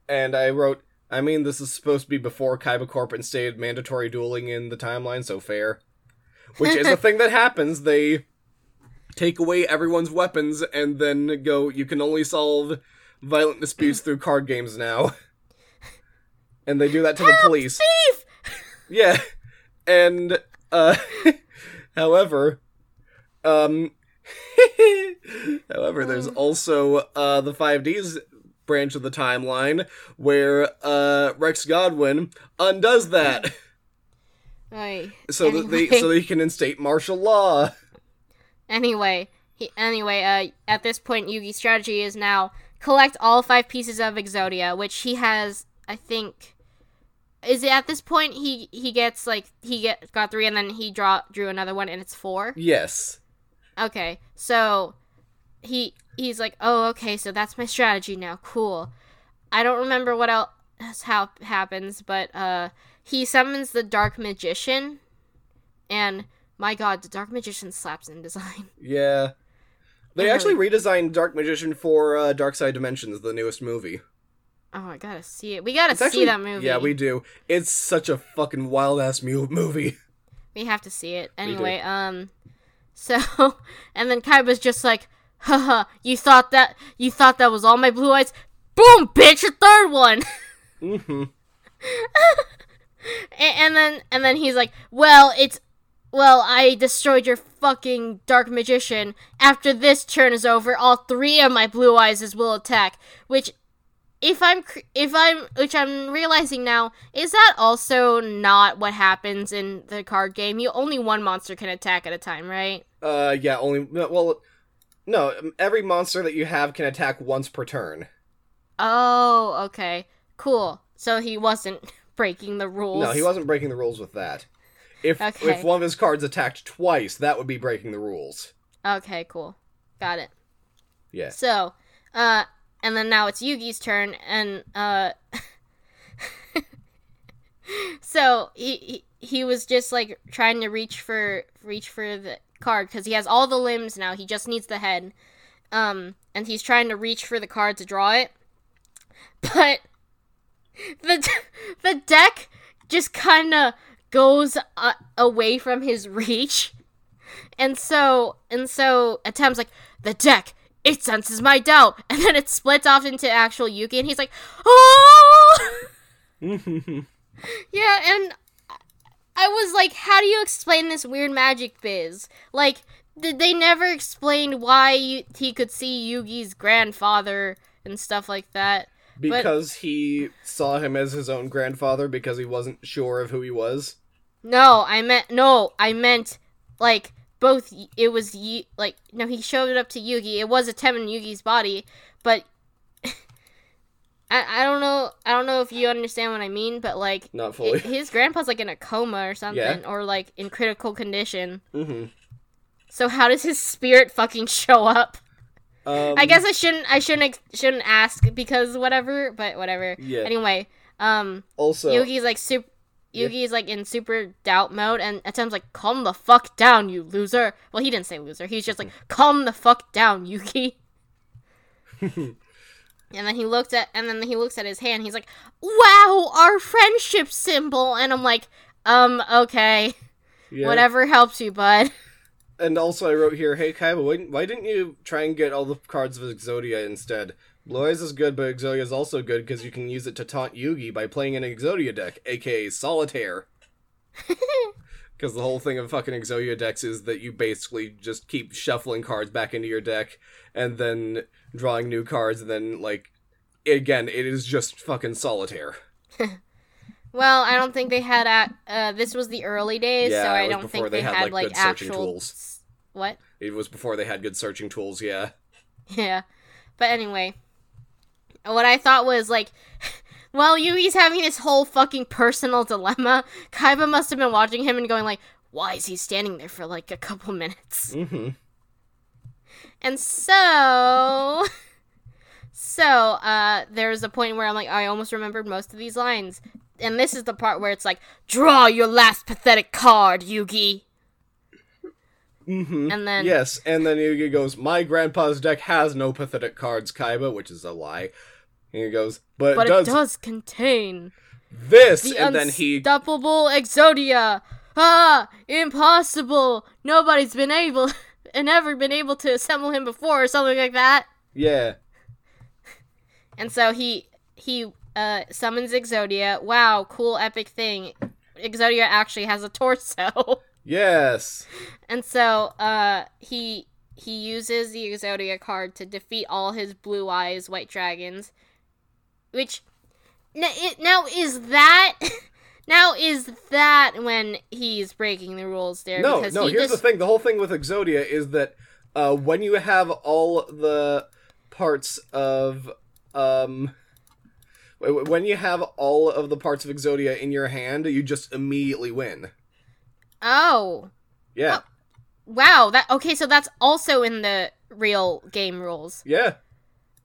S2: and I wrote, I mean, this is supposed to be before Kaiba Corp instated mandatory dueling in the timeline, so fair. Which is a thing that happens. They take away everyone's weapons and then go, you can only solve violent disputes through card games now. And they do that to the police.
S1: Thief!
S2: Yeah. And uh however, um however there's also uh the 5D's branch of the timeline where uh Rex Godwin undoes that
S1: right
S2: so that they so they can instate martial law.
S1: Anyway, he, anyway, uh, at this point, Yugi's strategy is now collect all five pieces of Exodia, which he has, I think. Is it at this point he he gets like he get got three and then he draw drew another one and it's four?
S2: Yes.
S1: Okay, so he he's like, oh, okay, so that's my strategy now. Cool. I don't remember what else how happens, but uh, he summons the Dark Magician, and my God, the Dark Magician slaps in design.
S2: Yeah. They actually redesigned Dark Magician for uh, Dark Side Dimensions, the newest movie.
S1: Oh, I gotta see it. We gotta
S2: It's
S1: see
S2: actually,
S1: that movie.
S2: Yeah, we do. It's such a fucking wild ass mu- movie.
S1: we have to see it anyway. Um, so and then Kaiba's just like, haha, you thought that you thought that was all my blue eyes? Boom, bitch, a third one.
S2: Mm-hmm.
S1: A- and then and then he's like, "Well, it's well, I destroyed your fucking dark magician. After this turn is over, all three of my blue eyes will attack." Which, if I'm if I'm which I'm realizing now, is that also not what happens in the card game? You only one monster can attack at a time, right?
S2: Uh, yeah, only. Well, no, every monster that you have can attack once per turn.
S1: Oh, okay, cool. So he wasn't breaking the rules.
S2: No, he wasn't breaking the rules with that. If
S1: Okay.
S2: if one of his cards attacked twice, that would be breaking the rules.
S1: Okay, cool. Got it.
S2: Yeah.
S1: So, uh, and then now it's Yugi's turn, and uh, so he, he he was just like trying to reach for reach for the card because he has all the limbs now. He just needs the head, um, and he's trying to reach for the card to draw it, but the the deck just kind of goes uh, away from his reach. And so and so Atem's like, the deck, it senses my doubt. And then it splits off into actual Yugi and he's like, Oh Yeah, and I was like, how do you explain this weird magic biz? Like, did they never explain why you, he could see Yugi's grandfather and stuff like that?
S2: Because he saw him as his own grandfather because he wasn't sure of who he was.
S1: No, I meant no, I meant like both. It was like no, he showed it up to Yugi. It was Atem in Yugi's body, but I I don't know. I don't know if you understand what I mean, but like
S2: Not fully.
S1: his grandpa's like in a coma or something,
S2: Yeah.
S1: or like in critical condition.
S2: Mm-hmm.
S1: So how does his spirit fucking show up?
S2: Um,
S1: I guess I shouldn't. I shouldn't. ex- Shouldn't ask because whatever. But whatever.
S2: Yeah.
S1: Anyway, um.
S2: Also,
S1: Yugi's like super.
S2: Yeah.
S1: Yugi's like in super doubt mode, and Atem's like, "Calm the fuck down, you loser." Well, he didn't say loser. He's just like, "Calm the fuck down, Yugi." and then he looked at, and then he looks at his hand. He's like, "Wow, our friendship symbol." And I'm like, "Um, okay,
S2: yeah.
S1: whatever helps you, bud."
S2: And also, I wrote here, "Hey Kaiba, why, why didn't you try and get all the cards of Exodia instead? Blue Eyes is good, but Exodia is also good because you can use it to taunt Yugi by playing an Exodia deck, aka Solitaire." Because the whole thing of fucking Exodia decks is that you basically just keep shuffling cards back into your deck and then drawing new cards, and then like again, it is just fucking solitaire.
S1: Well, I don't think they had. At, uh, this was the early days,
S2: Yeah,
S1: so I don't think
S2: they
S1: they
S2: had,
S1: had,
S2: like,
S1: like,
S2: good
S1: actual.
S2: tools.
S1: What?
S2: It was before they had good searching tools. Yeah.
S1: Yeah. But anyway, what I thought was like, well, Yugi's having this whole fucking personal dilemma. Kaiba must have been watching him and going like, why is he standing there for like a couple minutes?
S2: Mm-hmm.
S1: And so So, uh there's a point where I'm like, I almost remembered most of these lines. And this is the part where it's like, draw your last pathetic card, Yugi.
S2: Mm-hmm.
S1: And then
S2: Yes, and then Yugi goes, My grandpa's deck has no pathetic cards, Kaiba, which is a lie. And he goes, But,
S1: but
S2: it does
S1: it does contain
S2: this,
S1: the
S2: and then he
S1: unstoppable Exodia. Ah, impossible. Nobody's been able and ever been able to assemble him before or something like that.
S2: Yeah.
S1: And so he he uh summons Exodia. Wow, cool epic thing. Exodia actually has a torso.
S2: Yes.
S1: and so uh he he uses the Exodia card to defeat all his blue eyes white dragons. Which now, it, now is that now is that when he's breaking the rules there
S2: No, no,
S1: he
S2: here's
S1: just
S2: the thing. The whole thing with Exodia is that uh, when you have all the parts of um when you have all of the parts of Exodia in your hand, you just immediately win.
S1: Oh.
S2: Yeah.
S1: Wow, that okay, so that's also in the real game rules.
S2: Yeah.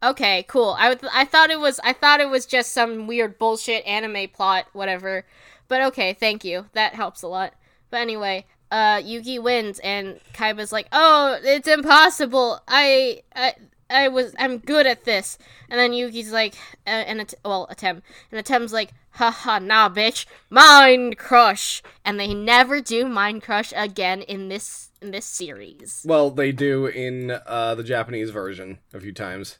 S1: Okay, cool. I would- I thought it was I thought it was just some weird bullshit anime plot, whatever. But okay, thank you. That helps a lot. But anyway, uh, Yugi wins, and Kaiba's like, "Oh, it's impossible. I, I, I was, I'm good at this." And then Yugi's like, uh, and At- well, Atem, and Atem's like, "Haha, nah, bitch, mind crush." And they never do mind crush again in this in this series.
S2: Well, they do in uh, the Japanese version a few times.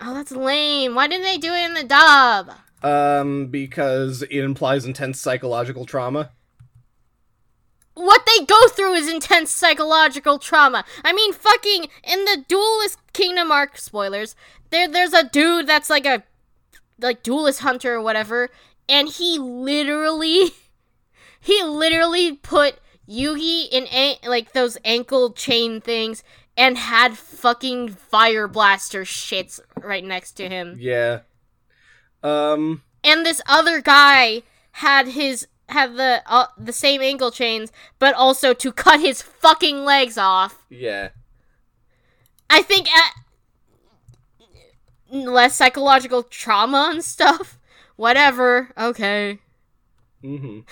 S1: Oh, that's lame. Why didn't they do it in the dub?
S2: Um, because it implies intense psychological trauma.
S1: What they go through is intense psychological trauma. I mean, fucking in the Duelist Kingdom arc spoilers, there there's a dude that's like a like duelist hunter or whatever, and he literally he literally put Yugi in a- like those ankle chain things and had fucking fire blaster shits right next to him.
S2: Yeah. Um.
S1: and this other guy had his had the uh, the same ankle chains, but also to cut his fucking legs off.
S2: Yeah.
S1: I think at less psychological trauma and stuff. Whatever. Okay.
S2: Mm-hmm.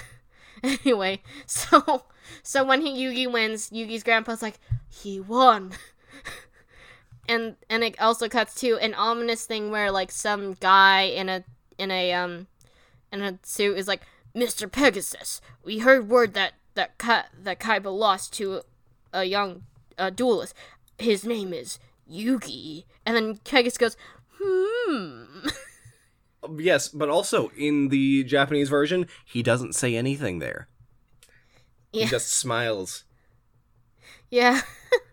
S1: Anyway, so so when he, Yugi wins, Yugi's grandpa's like, he won. and and it also cuts to an ominous thing where like some guy in a in a um in a suit is like, Mr. Pegasus, we heard word that that Ka- that Kaiba lost to a young uh, duelist. His name is Yugi. And then Pegasus goes, hmm.
S2: Yes, but also in the Japanese version, he doesn't say anything there.
S1: Yeah.
S2: He just smiles.
S1: Yeah.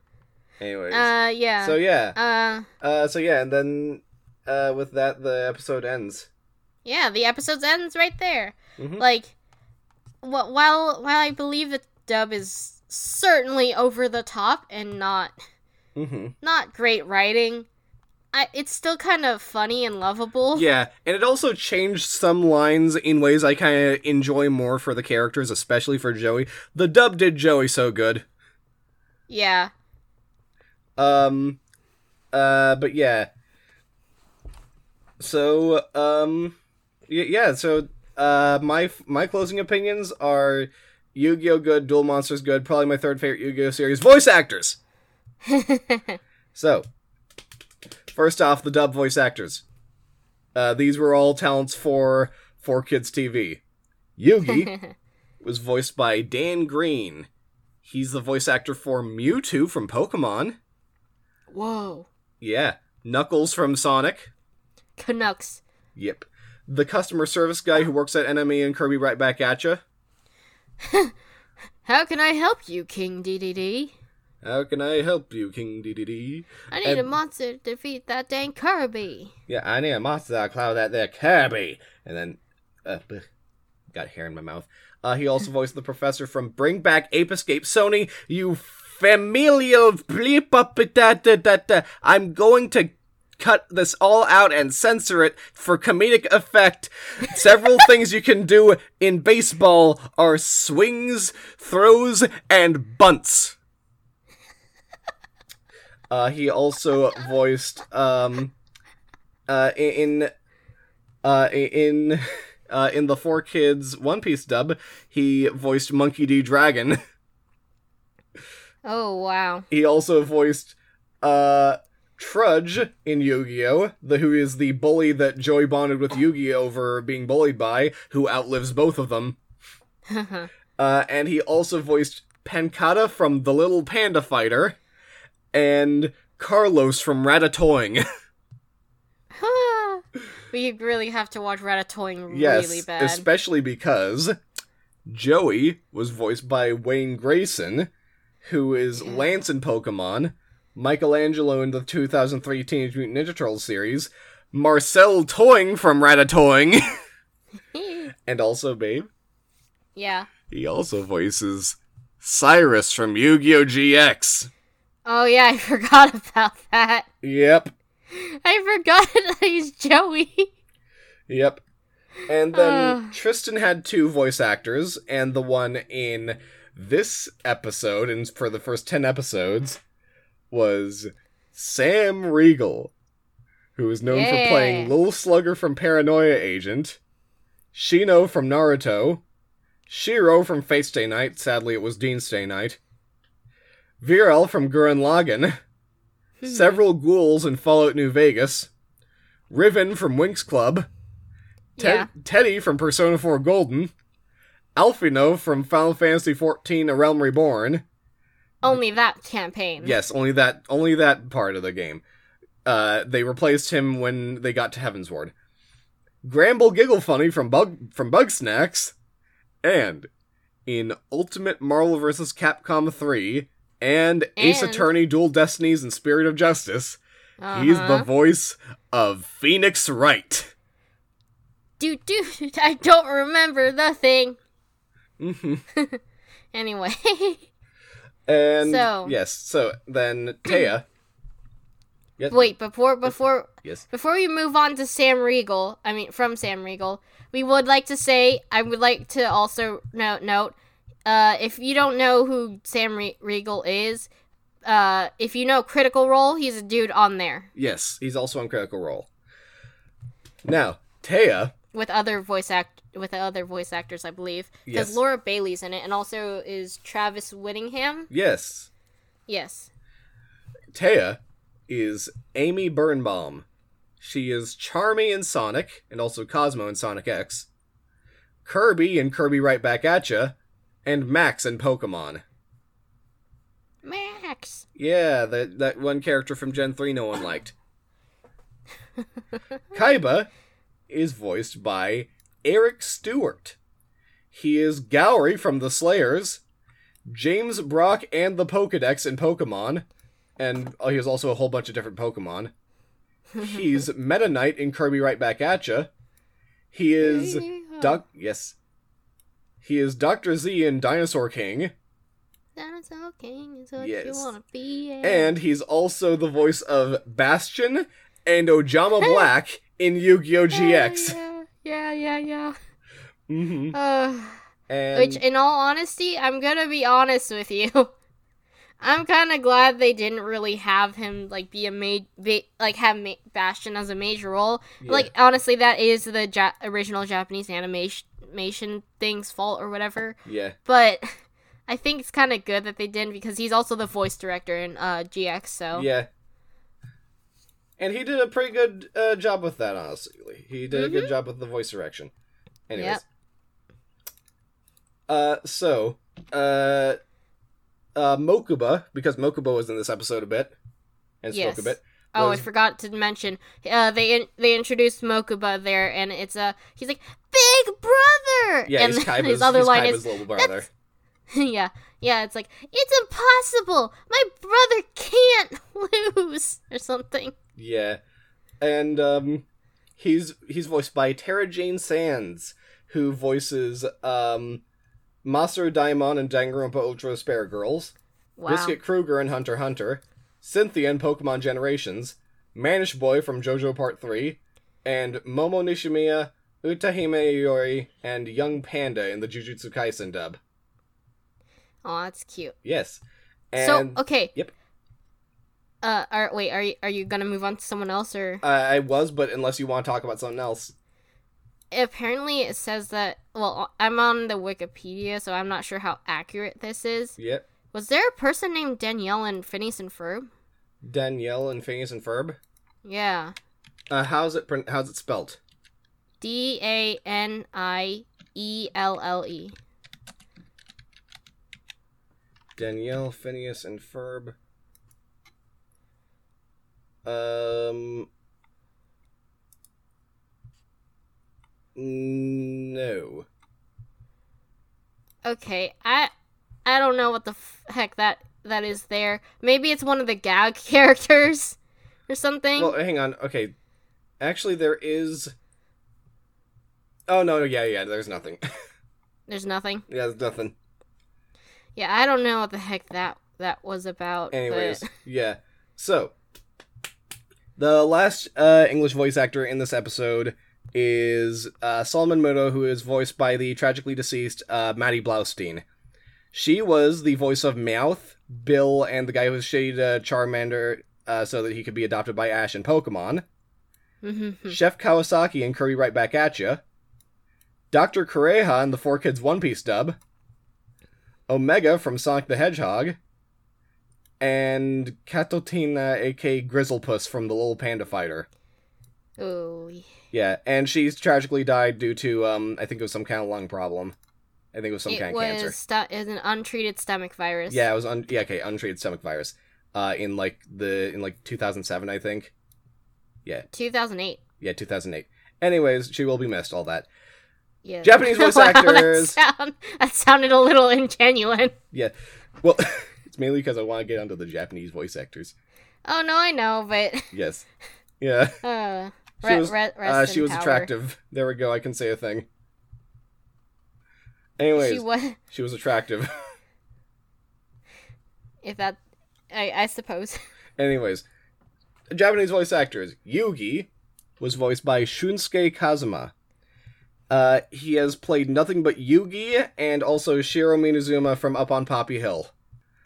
S2: Anyways.
S1: Uh, yeah.
S2: so yeah.
S1: Uh,
S2: Uh so yeah, and then uh with that the episode ends.
S1: yeah, the episode ends right there.
S2: Mhm.
S1: Like, wh- while while I believe the dub is certainly over the top and not
S2: Mm-hmm.
S1: not great writing, I, it's still kind of funny and lovable.
S2: Yeah, and it also changed some lines in ways I kind of enjoy more for the characters, especially for Joey. The dub did Joey so good.
S1: Yeah.
S2: Um, uh, but yeah. So, um, yeah. So, uh, my my closing opinions are Yu-Gi-Oh good, Duel Monsters good. Probably my third favorite Yu-Gi-Oh series. Voice actors. So, first off, the dub voice actors. Uh, these were all talents for for Kids TV. Yugi was voiced by Dan Green. He's the voice actor for Mewtwo from Pokemon.
S1: Whoa.
S2: Yeah. Knuckles from Sonic.
S1: Canucks.
S2: Yep. The customer service guy who works at NME and Kirby right back at you.
S1: How can I help you, King DDD?
S2: How can I help you, King DDD?
S1: I need a monster to defeat that dang Kirby.
S2: Yeah, I need a monster to cloud that there Kirby. And then, uh, bleh, got hair in my mouth. Uh, he also voiced the professor from Bring Back Ape Escape. Sony, you familial bleep up it that that that. that. I'm going to cut this all out and censor it for comedic effect. Several things you can do in baseball are swings, throws, and bunts. Uh, he also voiced um, uh, in uh, in uh, in the 4Kids One Piece dub. He voiced Monkey D. Dragon.
S1: Oh wow.
S2: He also voiced uh, Trudge in Yu-Gi-Oh, the who is the bully that Joey bonded with Yu-Gi-Oh over being bullied by, who outlives both of them. uh, and he also voiced Pancata from The Little Panda Fighter, and Carlos from Ratatouille.
S1: we really have to watch Ratatouille
S2: yes,
S1: really bad.
S2: especially because Joey was voiced by Wayne Grayson, who is Lance in Pokemon, Michelangelo in the 2003 Teenage Mutant Ninja Turtles series, Marcel Toing from Ratatouille, and also, babe,
S1: yeah.
S2: he also voices Cyrus from Yu-Gi-Oh! GX.
S1: Oh yeah, I forgot about that.
S2: Yep,
S1: I forgot that he's Joey.
S2: yep. And then
S1: Ugh.
S2: Tristan had two voice actors, and the one in this episode, and for the first 10 episodes, was Sam Riegel, who is known for playing
S1: Yeah.
S2: Lil Slugger from Paranoia Agent, Shino from Naruto, Shiro from Fate Stay Night, sadly it was Dean Stay Night, Viral from Gurren Lagann, hmm. several ghouls in Fallout New Vegas, Riven from Winx Club, Ted-
S1: Yeah.
S2: Teddie from Persona 4 Golden, Alphinaud from Final Fantasy XIV: A Realm Reborn.
S1: Only that campaign.
S2: Yes, only that only that part of the game. Uh, they replaced him when they got to Heavensward. Gramble Gigglefunny from Bug from Bugsnax, and in Ultimate Marvel vs. Capcom 3 and, Ace Attorney Dual Destinies and Spirit of Justice, he's the
S1: Uh-huh.
S2: voice of Phoenix Wright.
S1: Dude, dude, I don't remember the thing.
S2: Mm-hmm.
S1: Anyway.
S2: And
S1: So-
S2: yes, so then Téa. Yes,
S1: Wait, before before
S2: Yes.
S1: before we move on to Sam Riegel, I mean from Sam Riegel, we would like to say I would like to also note note uh, if you don't know who Sam Re- Riegel is, uh, if you know Critical Role, he's a dude on there
S2: Yes, he's also on Critical Role. Now, Téa.
S1: With other voice act with other voice actors, I believe, because
S2: Yes.
S1: Laura Bailey's in it, and also is Travis Willingham.
S2: Yes,
S1: Yes.
S2: Téa is Amy Birnbaum. She is Charmy in Sonic, and also Cosmo in Sonic X. Kirby in Kirby Right Back At Ya, and Max in Pokemon.
S1: Max.
S2: Yeah, that that one character from Gen 3 no one liked. Kaiba is voiced by Eric Stuart. He is Gourry from The Slayers, James Brock and the Pokedex in Pokemon, and oh, he has also a whole bunch of different Pokemon. He's Meta Knight in Kirby Right Back At Ya. He is Doc. Yes. He is Doctor Z in Dinosaur King.
S1: Dinosaur King is what
S2: Yes.
S1: you wanna be.
S2: And he's also the voice of Bastion and Ojama Black in Yu-Gi-Oh! GX.
S1: Yeah, yeah, yeah, yeah.
S2: hmm
S1: Uh,
S2: And
S1: which, in all honesty, I'm gonna be honest with you. I'm kind of glad they didn't really have him like be a ma- ba- like have ma- Bastion as a major role.
S2: Yeah.
S1: Like honestly, that is the ja- original Japanese animation animation thing's fault or whatever.
S2: yeah,
S1: But I think it's kind of good that they didn't because he's also the voice director in uh, GX. So
S2: yeah. And he did a pretty good uh, job with that, honestly. He did a good job with the voice direction. Anyways.
S1: Yep.
S2: Uh, so, uh, uh, Mokuba, because Mokuba was in this episode a bit, and spoke
S1: Yes.
S2: a bit.
S1: Oh,
S2: was-
S1: I forgot to mention. Uh, they in- they introduced Mokuba there, and it's a he's like big brother.
S2: Yeah,
S1: and
S2: he's Kaiba's,
S1: his other
S2: he's
S1: line
S2: Kaiba's
S1: is
S2: little brother.
S1: yeah, yeah. It's like it's impossible. My brother can't lose or something.
S2: Yeah. And um he's he's voiced by Tara Jayne Sands, who voices um Masaru Daimon and Danganronpa Ultra Spare Girls,
S1: Wow.
S2: Biscuit Kruger in Hunter Hunter, Cynthia in Pokemon Generations, Mannish Boy from JoJo Part 3, and Momo Nishimiya, Utahime Iori, and Young Panda in the Jujutsu Kaisen dub.
S1: Oh, that's cute.
S2: Yes.
S1: so okay.
S2: Yep.
S1: Uh, are wait, are you are you gonna move on to someone else or?
S2: I, I was, but unless you want to talk about something else.
S1: Apparently, it says that. Well, I'm on the Wikipedia, so I'm not sure how accurate this is.
S2: Yep.
S1: Was there a person named Danielle and Phineas and Ferb?
S2: Danielle and Phineas and Ferb.
S1: Yeah,
S2: Uh, how's it? pron- How's it spelled?
S1: D A N I E L L E.
S2: Danielle, Phineas, and Ferb. Um. No.
S1: Okay, I I don't know what the f- heck that that is there. Maybe it's one of the gag characters or something.
S2: Well, hang on. Okay. Actually, there is. Oh no! Yeah, yeah. There's nothing.
S1: There's nothing.
S2: yeah, there's nothing.
S1: Yeah, I don't know what the heck that that was about.
S2: Anyways,
S1: but
S2: yeah. So, the last uh, English voice actor in this episode is uh, Solomon Muto, who is voiced by the tragically deceased uh, Maddie Blaustein. She was the voice of Meowth, Bill, and the guy who shaded uh, Charmander uh, so that he could be adopted by Ash in Pokemon. Chef Kawasaki and Kirby right back at ya. Dr. Kureha in the 4Kids One Piece dub. Omega from Sonic the Hedgehog. And Katotina, aka Grizzlepuss from the Little Panda Fighter.
S1: oh,
S2: Yeah, and she's tragically died due to, um, I think it was some kind of lung problem. I think it was some
S1: it
S2: kind of cancer.
S1: stu- it was an untreated stomach virus.
S2: Yeah, it was un- yeah, okay, untreated stomach virus. Uh, in like the in like 2007, I think. Yeah,
S1: 2008.
S2: yeah, 2008. Anyways, she will be missed. All that.
S1: Yeah.
S2: Japanese voice
S1: Wow, that
S2: actors.
S1: sound- that sounded a little ingenuine.
S2: Yeah. Well, it's mainly because I want to get onto the Japanese voice actors.
S1: Oh no, I know, but
S2: Yes. Yeah.
S1: uh,
S2: She
S1: re-
S2: was,
S1: re-
S2: uh, she was
S1: power.
S2: attractive. There we go. I can say a thing. Anyways,
S1: She was,
S2: she was attractive.
S1: if that, I, I suppose.
S2: Anyways, Japanese voice actors. Yugi was voiced by Shunsuke Kazama. Uh, he has played nothing but Yugi and also Shiro Minazuma from Up on Poppy Hill.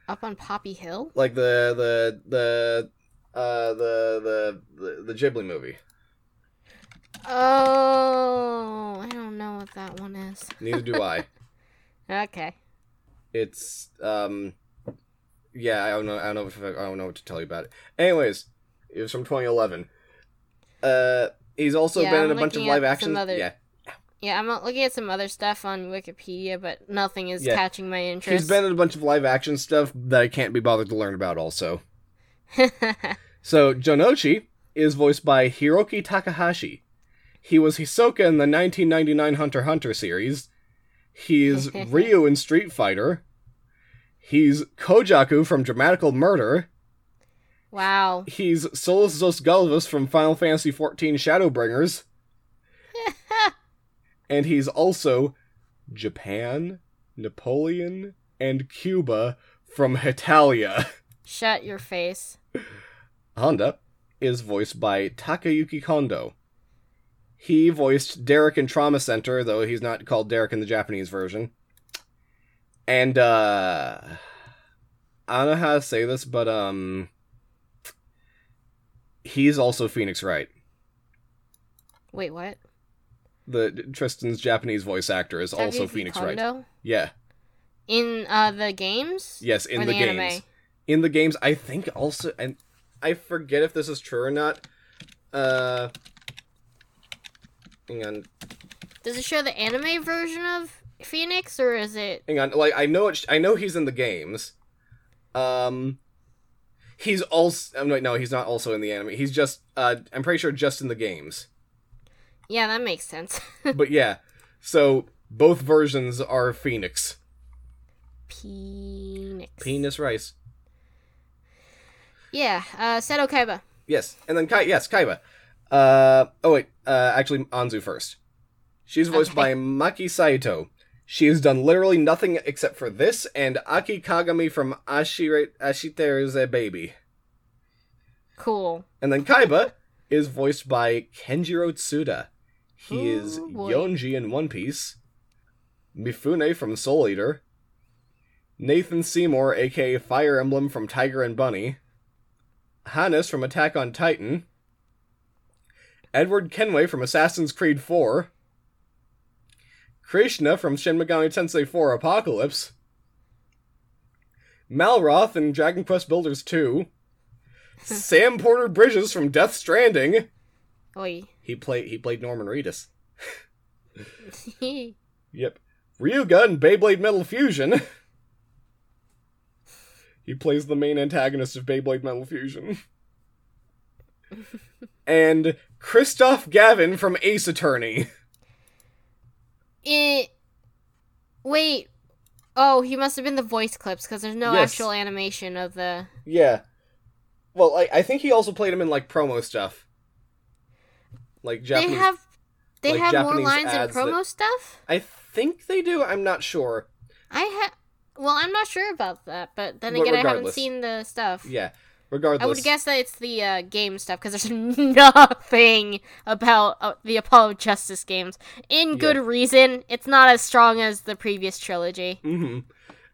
S1: Up on Poppy Hill.
S2: Like the the the uh the the the, the Ghibli movie.
S1: Oh, I don't know what that one is.
S2: Neither do I.
S1: Okay.
S2: It's um yeah, I don't know I don't know if I don't know what to tell you about it. Anyways, it was from 2011. Uh he's also
S1: Yeah,
S2: been in
S1: I'm
S2: a bunch of live action
S1: other-
S2: yeah.
S1: Yeah, I'm looking at some other stuff on Wikipedia, but nothing is
S2: Yeah.
S1: catching my interest.
S2: He's been in a bunch of live action stuff that I can't be bothered to learn about also. So Jonouchi is voiced by Hiroki Takahashi. He was Hisoka in the 1999 Hunter x Hunter series. He's Ryu in Street Fighter. He's Koujaku from Dramatical Murder.
S1: wow.
S2: He's Solus Zos Zosgulvus from Final Fantasy XIV Shadowbringers. And he's also Japan, Napoleon, and Cuba from Hetalia.
S1: Shut your face.
S2: Honda is voiced by Takayuki Kondo. He voiced Derek in Trauma Center, though he's not called Derek in the Japanese version. And uh I don't know how to say this, but um he's also Phoenix Wright.
S1: Wait, what?
S2: The Tristan's Japanese voice actor is also Phoenix Wright. Yeah.
S1: In uh the games?
S2: Yes, in the,
S1: the
S2: games.
S1: anime?
S2: In the games, I think also, and I forget if this is true or not. Uh, hang on,
S1: Does it show the anime version of Phoenix or is it
S2: hang on. Like I know it. I know he's in the games. Um, he's also. Um, wait, no, he's not also in the anime. He's just. Uh, I'm pretty sure just in the games.
S1: Yeah, that makes sense.
S2: but yeah, so both versions are Phoenix.
S1: Phoenix.
S2: Penis rice.
S1: Yeah, uh Seto Kaiba.
S2: Yes, and then Kai. Yes, Kaiba. Uh oh wait. Uh, actually, Anzu first. She's voiced
S1: Okay.
S2: by Maki Saito. She has done literally nothing except for this and Aki Kagami from Ashire Ashiteru's a Baby.
S1: Cool.
S2: And then Kaiba is voiced by Kenjiro Tsuda. He is
S1: oh, boy.
S2: Yonji in One Piece. Mifune from Soul Eater. Nathan Seymour, aka Fire Emblem from Tiger and Bunny. Hannes from Attack on Titan, Edward Kenway from Assassin's Creed 4, Krishna from Shin Megami Tensei 4 Apocalypse, Malroth in Dragon Quest Builders 2, Sam Porter Bridges from Death Stranding.
S1: Oi.
S2: He played he played Norman Reedus. Yep. Ryuga in Beyblade Metal Fusion. he plays the main antagonist of Beyblade Metal Fusion. and Kristoph Gavin from Ace Attorney.
S1: it. Wait. Oh, he must have been the voice clips because there's no
S2: Yes.
S1: actual animation of the.
S2: Yeah. Well, I, I think he also played him in like promo stuff. Like Japanese.
S1: they have. They
S2: like
S1: have more lines and
S2: ads that-
S1: promo stuff.
S2: I think they do. I'm not sure.
S1: I have. Well, I'm not sure about that, but then
S2: But
S1: again, I haven't seen the stuff.
S2: Yeah. Regardless.
S1: I would guess that it's the uh, game stuff because there's nothing about uh, the Apollo Justice games. In good
S2: Yeah.
S1: reason, it's not as strong as the previous trilogy.
S2: hmm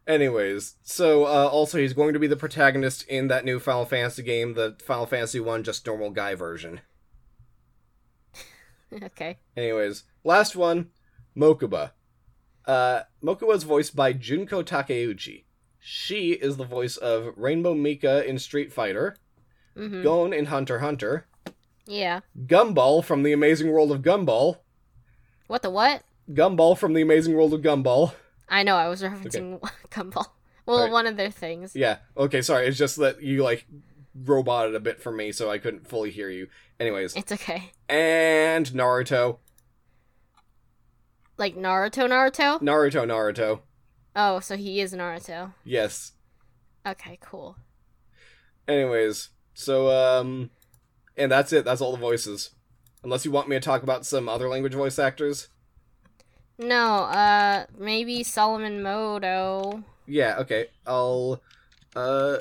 S2: Anyways, so uh, also he's going to be the protagonist in that new Final Fantasy game, the Final Fantasy One just normal guy version.
S1: okay.
S2: Anyways, last one, Mokuba. Uh, Mokuba is voiced by Junko Takeuchi. She is the voice of Rainbow Mika in Street Fighter,
S1: hmm
S2: Gon in Hunter Hunter,
S1: Yeah.
S2: Gumball from The Amazing World of Gumball,
S1: What the what?
S2: Gumball from The Amazing World of Gumball.
S1: I know. I was referencing Gumball. Well,
S2: Alright.
S1: one of their things.
S2: Yeah, okay, sorry, it's just that you, like, roboted a bit for me, so I couldn't fully hear you. Anyways,
S1: It's okay.
S2: And Naruto.
S1: Like Naruto, Naruto.
S2: Naruto, Naruto.
S1: Oh, so he is Naruto.
S2: Yes.
S1: Okay, cool.
S2: Anyways, so um and that's it. That's all the voices. Unless you want me to talk about some other language voice actors.
S1: No, uh, maybe Solomon Muto
S2: Yeah, okay. I'll uh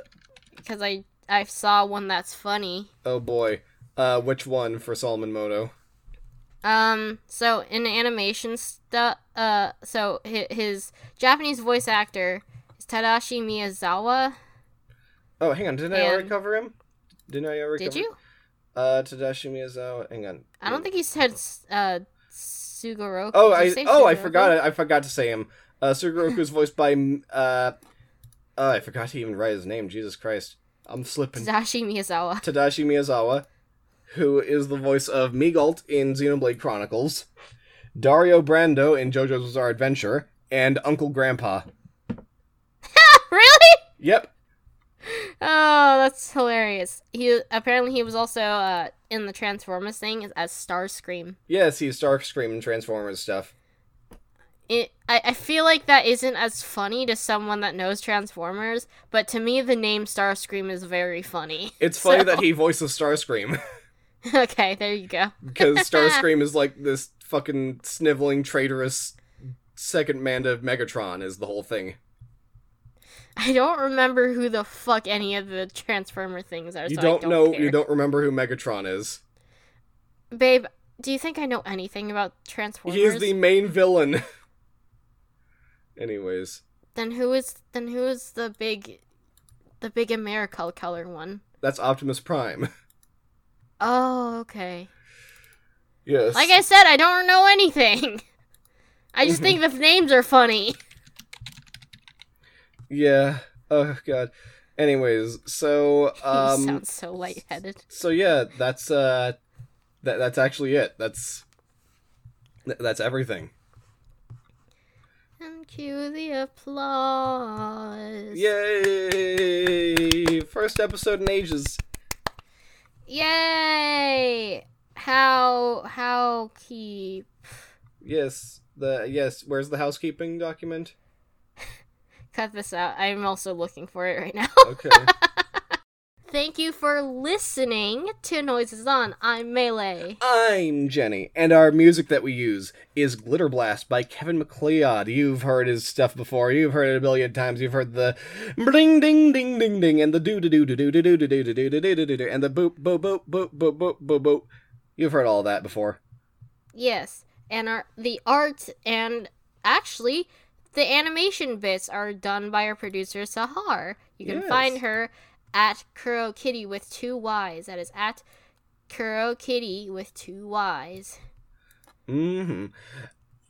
S1: because I I saw one that's funny.
S2: oh boy. Uh which one for Solomon Muto?
S1: Um, so in animation stuff, uh, so his, his Japanese voice actor is Tadashi Miyazawa.
S2: Oh, hang on. Didn't I already cover him? Didn't I already
S1: Did
S2: cover
S1: you?
S2: Uh Tadashi Miyazawa. Hang on.
S1: I don't think he said uh Sugoroku.
S2: Oh, I oh, I forgot it. I forgot to say him. Uh Sugoroku is voiced by uh oh, I forgot to even write his name. Jesus Christ. I'm slipping.
S1: Tadashi Miyazawa.
S2: Tadashi Miyazawa, who is the voice of Migalt in Xenoblade Chronicles, Dario Brando in JoJo's Bizarre Adventure, and Uncle Grandpa.
S1: really?
S2: Yep.
S1: Oh, that's hilarious. He apparently he was also uh in the Transformers thing as Starscream.
S2: Yes, he's Starscream and Transformers stuff.
S1: It I, I feel like that isn't as funny to someone that knows Transformers, but to me the name Starscream is very funny.
S2: It's funny
S1: So-
S2: that he voices Starscream,
S1: okay, there you go.
S2: because Starscream is like this fucking sniveling, traitorous second man to Megatron, is the whole thing.
S1: I don't remember who the fuck any of the Transformer things are.
S2: You
S1: so
S2: don't,
S1: I don't
S2: know,
S1: care.
S2: you don't remember who Megatron is.
S1: Babe, do you think I know anything about Transformers?
S2: He is the main villain. Anyways,
S1: Then who is then who is the big the big America color one?
S2: that's Optimus Prime.
S1: Oh, okay.
S2: yes.
S1: Like I said, I don't know anything. I just think the names are funny.
S2: Yeah. Oh god. Anyways, so um
S1: sounds so lightheaded.
S2: so yeah, that's uh that that's actually it. That's that's everything.
S1: And cue the applause.
S2: Yay! First episode in ages.
S1: Yay! How how keep
S2: Yes. The yes, where's the housekeeping document?
S1: cut this out. I'm also looking for it right now.
S2: Okay.
S1: Thank you for listening to Noises On. I'm Melee.
S2: I'm Jenny, and our music that we use is Glitter Blast by Kevin MacLeod. You've heard his stuff before. You've heard it a billion times. You've heard the bling ding ding ding ding and the doo doo doo doo doo doo doo doo doo doo doo doo doo and the boop boop boop boop boop boop boop boop. You've heard all that before.
S1: Yes, and our the art and actually the animation bits are done by our producer Sahar. You can
S2: Yes.
S1: find her at Kuro Kitty with two Y's. That is at Kuro Kitty with two Y's.
S2: Mm-hmm.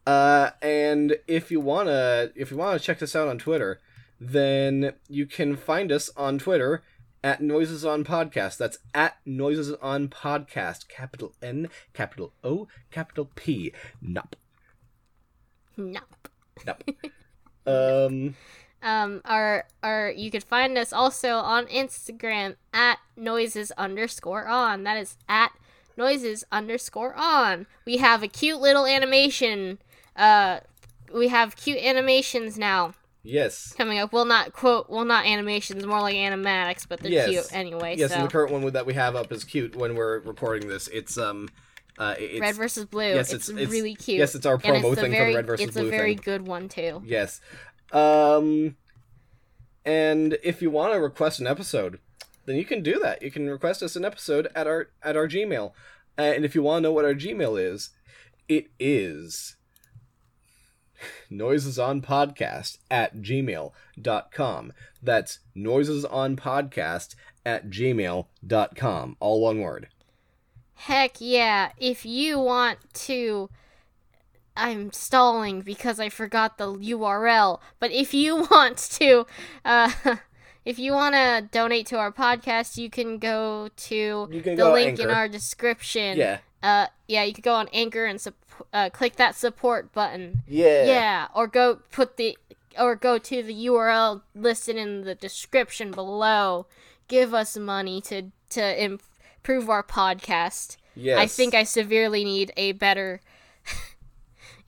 S2: Uh, and if you wanna, if you wanna check us out on Twitter, then you can find us on Twitter at Noises on Podcast. That's at Noises on Podcast. Capital N, capital O, capital P. Nup.
S1: Nope.
S2: Nup. um.
S1: Um, our our you could find us also on Instagram at noises underscore on. That is at noises underscore on. We have a cute little animation. Uh, we have cute animations now
S2: Yes.
S1: coming up. Well, not quote. Well, not animations, more like animatics, but they're
S2: Yes.
S1: cute anyway.
S2: Yes,
S1: so
S2: and the current one that we have up is cute when we're recording this. It's um, uh, it's,
S1: red versus blue.
S2: yes,
S1: it's,
S2: it's- it's-
S1: really cute.
S2: yes, it's our promo
S1: a
S2: thing for the red versus
S1: It's
S2: blue
S1: a very
S2: thing.
S1: good one too.
S2: Yes. Um and if you want to request an episode, then you can do that. You can request us an episode at our at our Gmail. And if you want to know what our Gmail is, it is noisesonpodcast at gmail.com. That's noisesonpodcast at gmail.com. All one word.
S1: Heck yeah! If you want to. I'm stalling because I forgot the URL. But if you want to, uh, if you want to donate to our podcast, you can go to
S2: can
S1: the
S2: go
S1: link in our description.
S2: Yeah.
S1: Uh, yeah, you could go on Anchor and sup- uh, click that support button.
S2: Yeah.
S1: Yeah, or go put the or go to the URL listed in the description below. Give us money to to improve our podcast.
S2: Yes.
S1: I think I severely need a better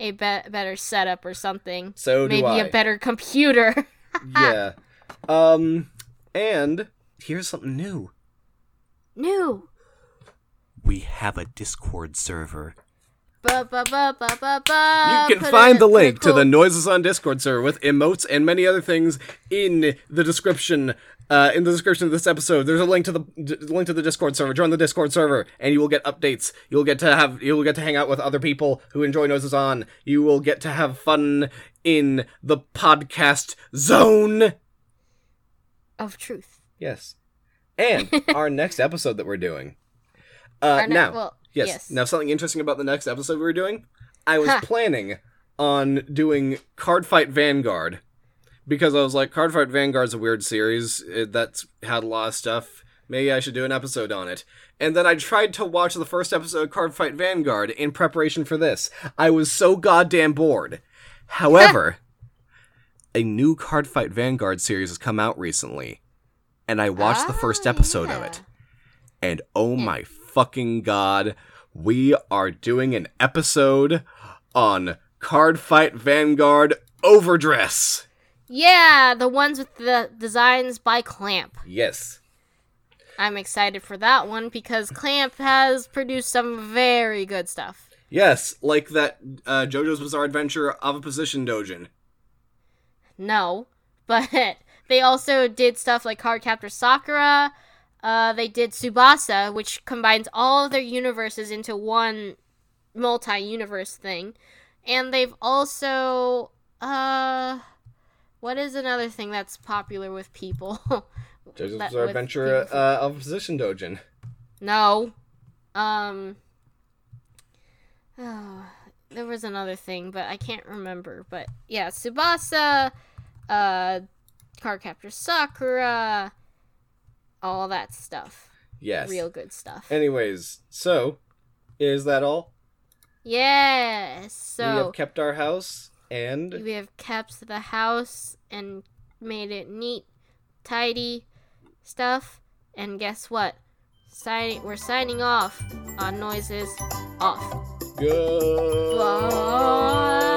S1: a be- better setup or something.
S2: So do
S1: Maybe
S2: I.
S1: a better computer.
S2: yeah. Um and here's something new.
S1: New.
S3: We have a Discord server.
S1: Ba, ba, ba.
S2: You can
S1: Put
S2: find the link
S1: it
S2: to the. Noises on Discord server with emotes and many other things in the description. Uh, in the description of this episode, there's a link to the d- link to the Discord server. Join the Discord server, and you will get updates. You'll get to have you will get to hang out with other people who enjoy Noses on. You will get to have fun in the podcast zone.
S1: of truth.
S2: Yes, and our next episode that we're doing. Uh,
S1: ne-
S2: now,
S1: well,
S2: yes.
S1: yes.
S2: Now, something interesting about the next episode we're doing. I was
S1: Ha.
S2: planning on doing Cardfight Vanguard because I was like, Cardfight Vanguard's a weird series it, that's had a lot of stuff. Maybe I should do an episode on it. And then I tried to watch the first episode of Cardfight Vanguard in preparation for this. I was so goddamn bored. However, a new Cardfight Vanguard series has come out recently, and I watched the first
S1: Ah,
S2: episode of it. And oh my fucking god, we are doing an episode on Card Fight Vanguard Overdress.
S1: Yeah, the ones with the designs by Clamp.
S2: Yes.
S1: I'm excited for that one because Clamp has produced some very good stuff.
S2: Yes, like that uh, JoJo's Bizarre Adventure of a Position Dojin.
S1: No, but they also did stuff like Cardcaptor Sakura. Uh, they did Tsubasa, which combines all of their universes into one multi-universe thing, and they've also uh, what is another thing that's popular with people?
S2: JoJo's
S1: That
S2: Bizarre Adventure
S1: people-
S2: uh, of Position Dojin.
S1: no, um, oh, there was another thing, but I can't remember. But yeah, Tsubasa, uh, Cardcaptor Sakura, all that stuff.
S2: Yes.
S1: Real good stuff.
S2: Anyways, so is that all?
S1: Yes. So we
S2: have kept our house and
S1: we have kept the house and made it neat, tidy stuff. And guess what? Signing, we're signing off on noises off.
S2: go.
S1: Bye.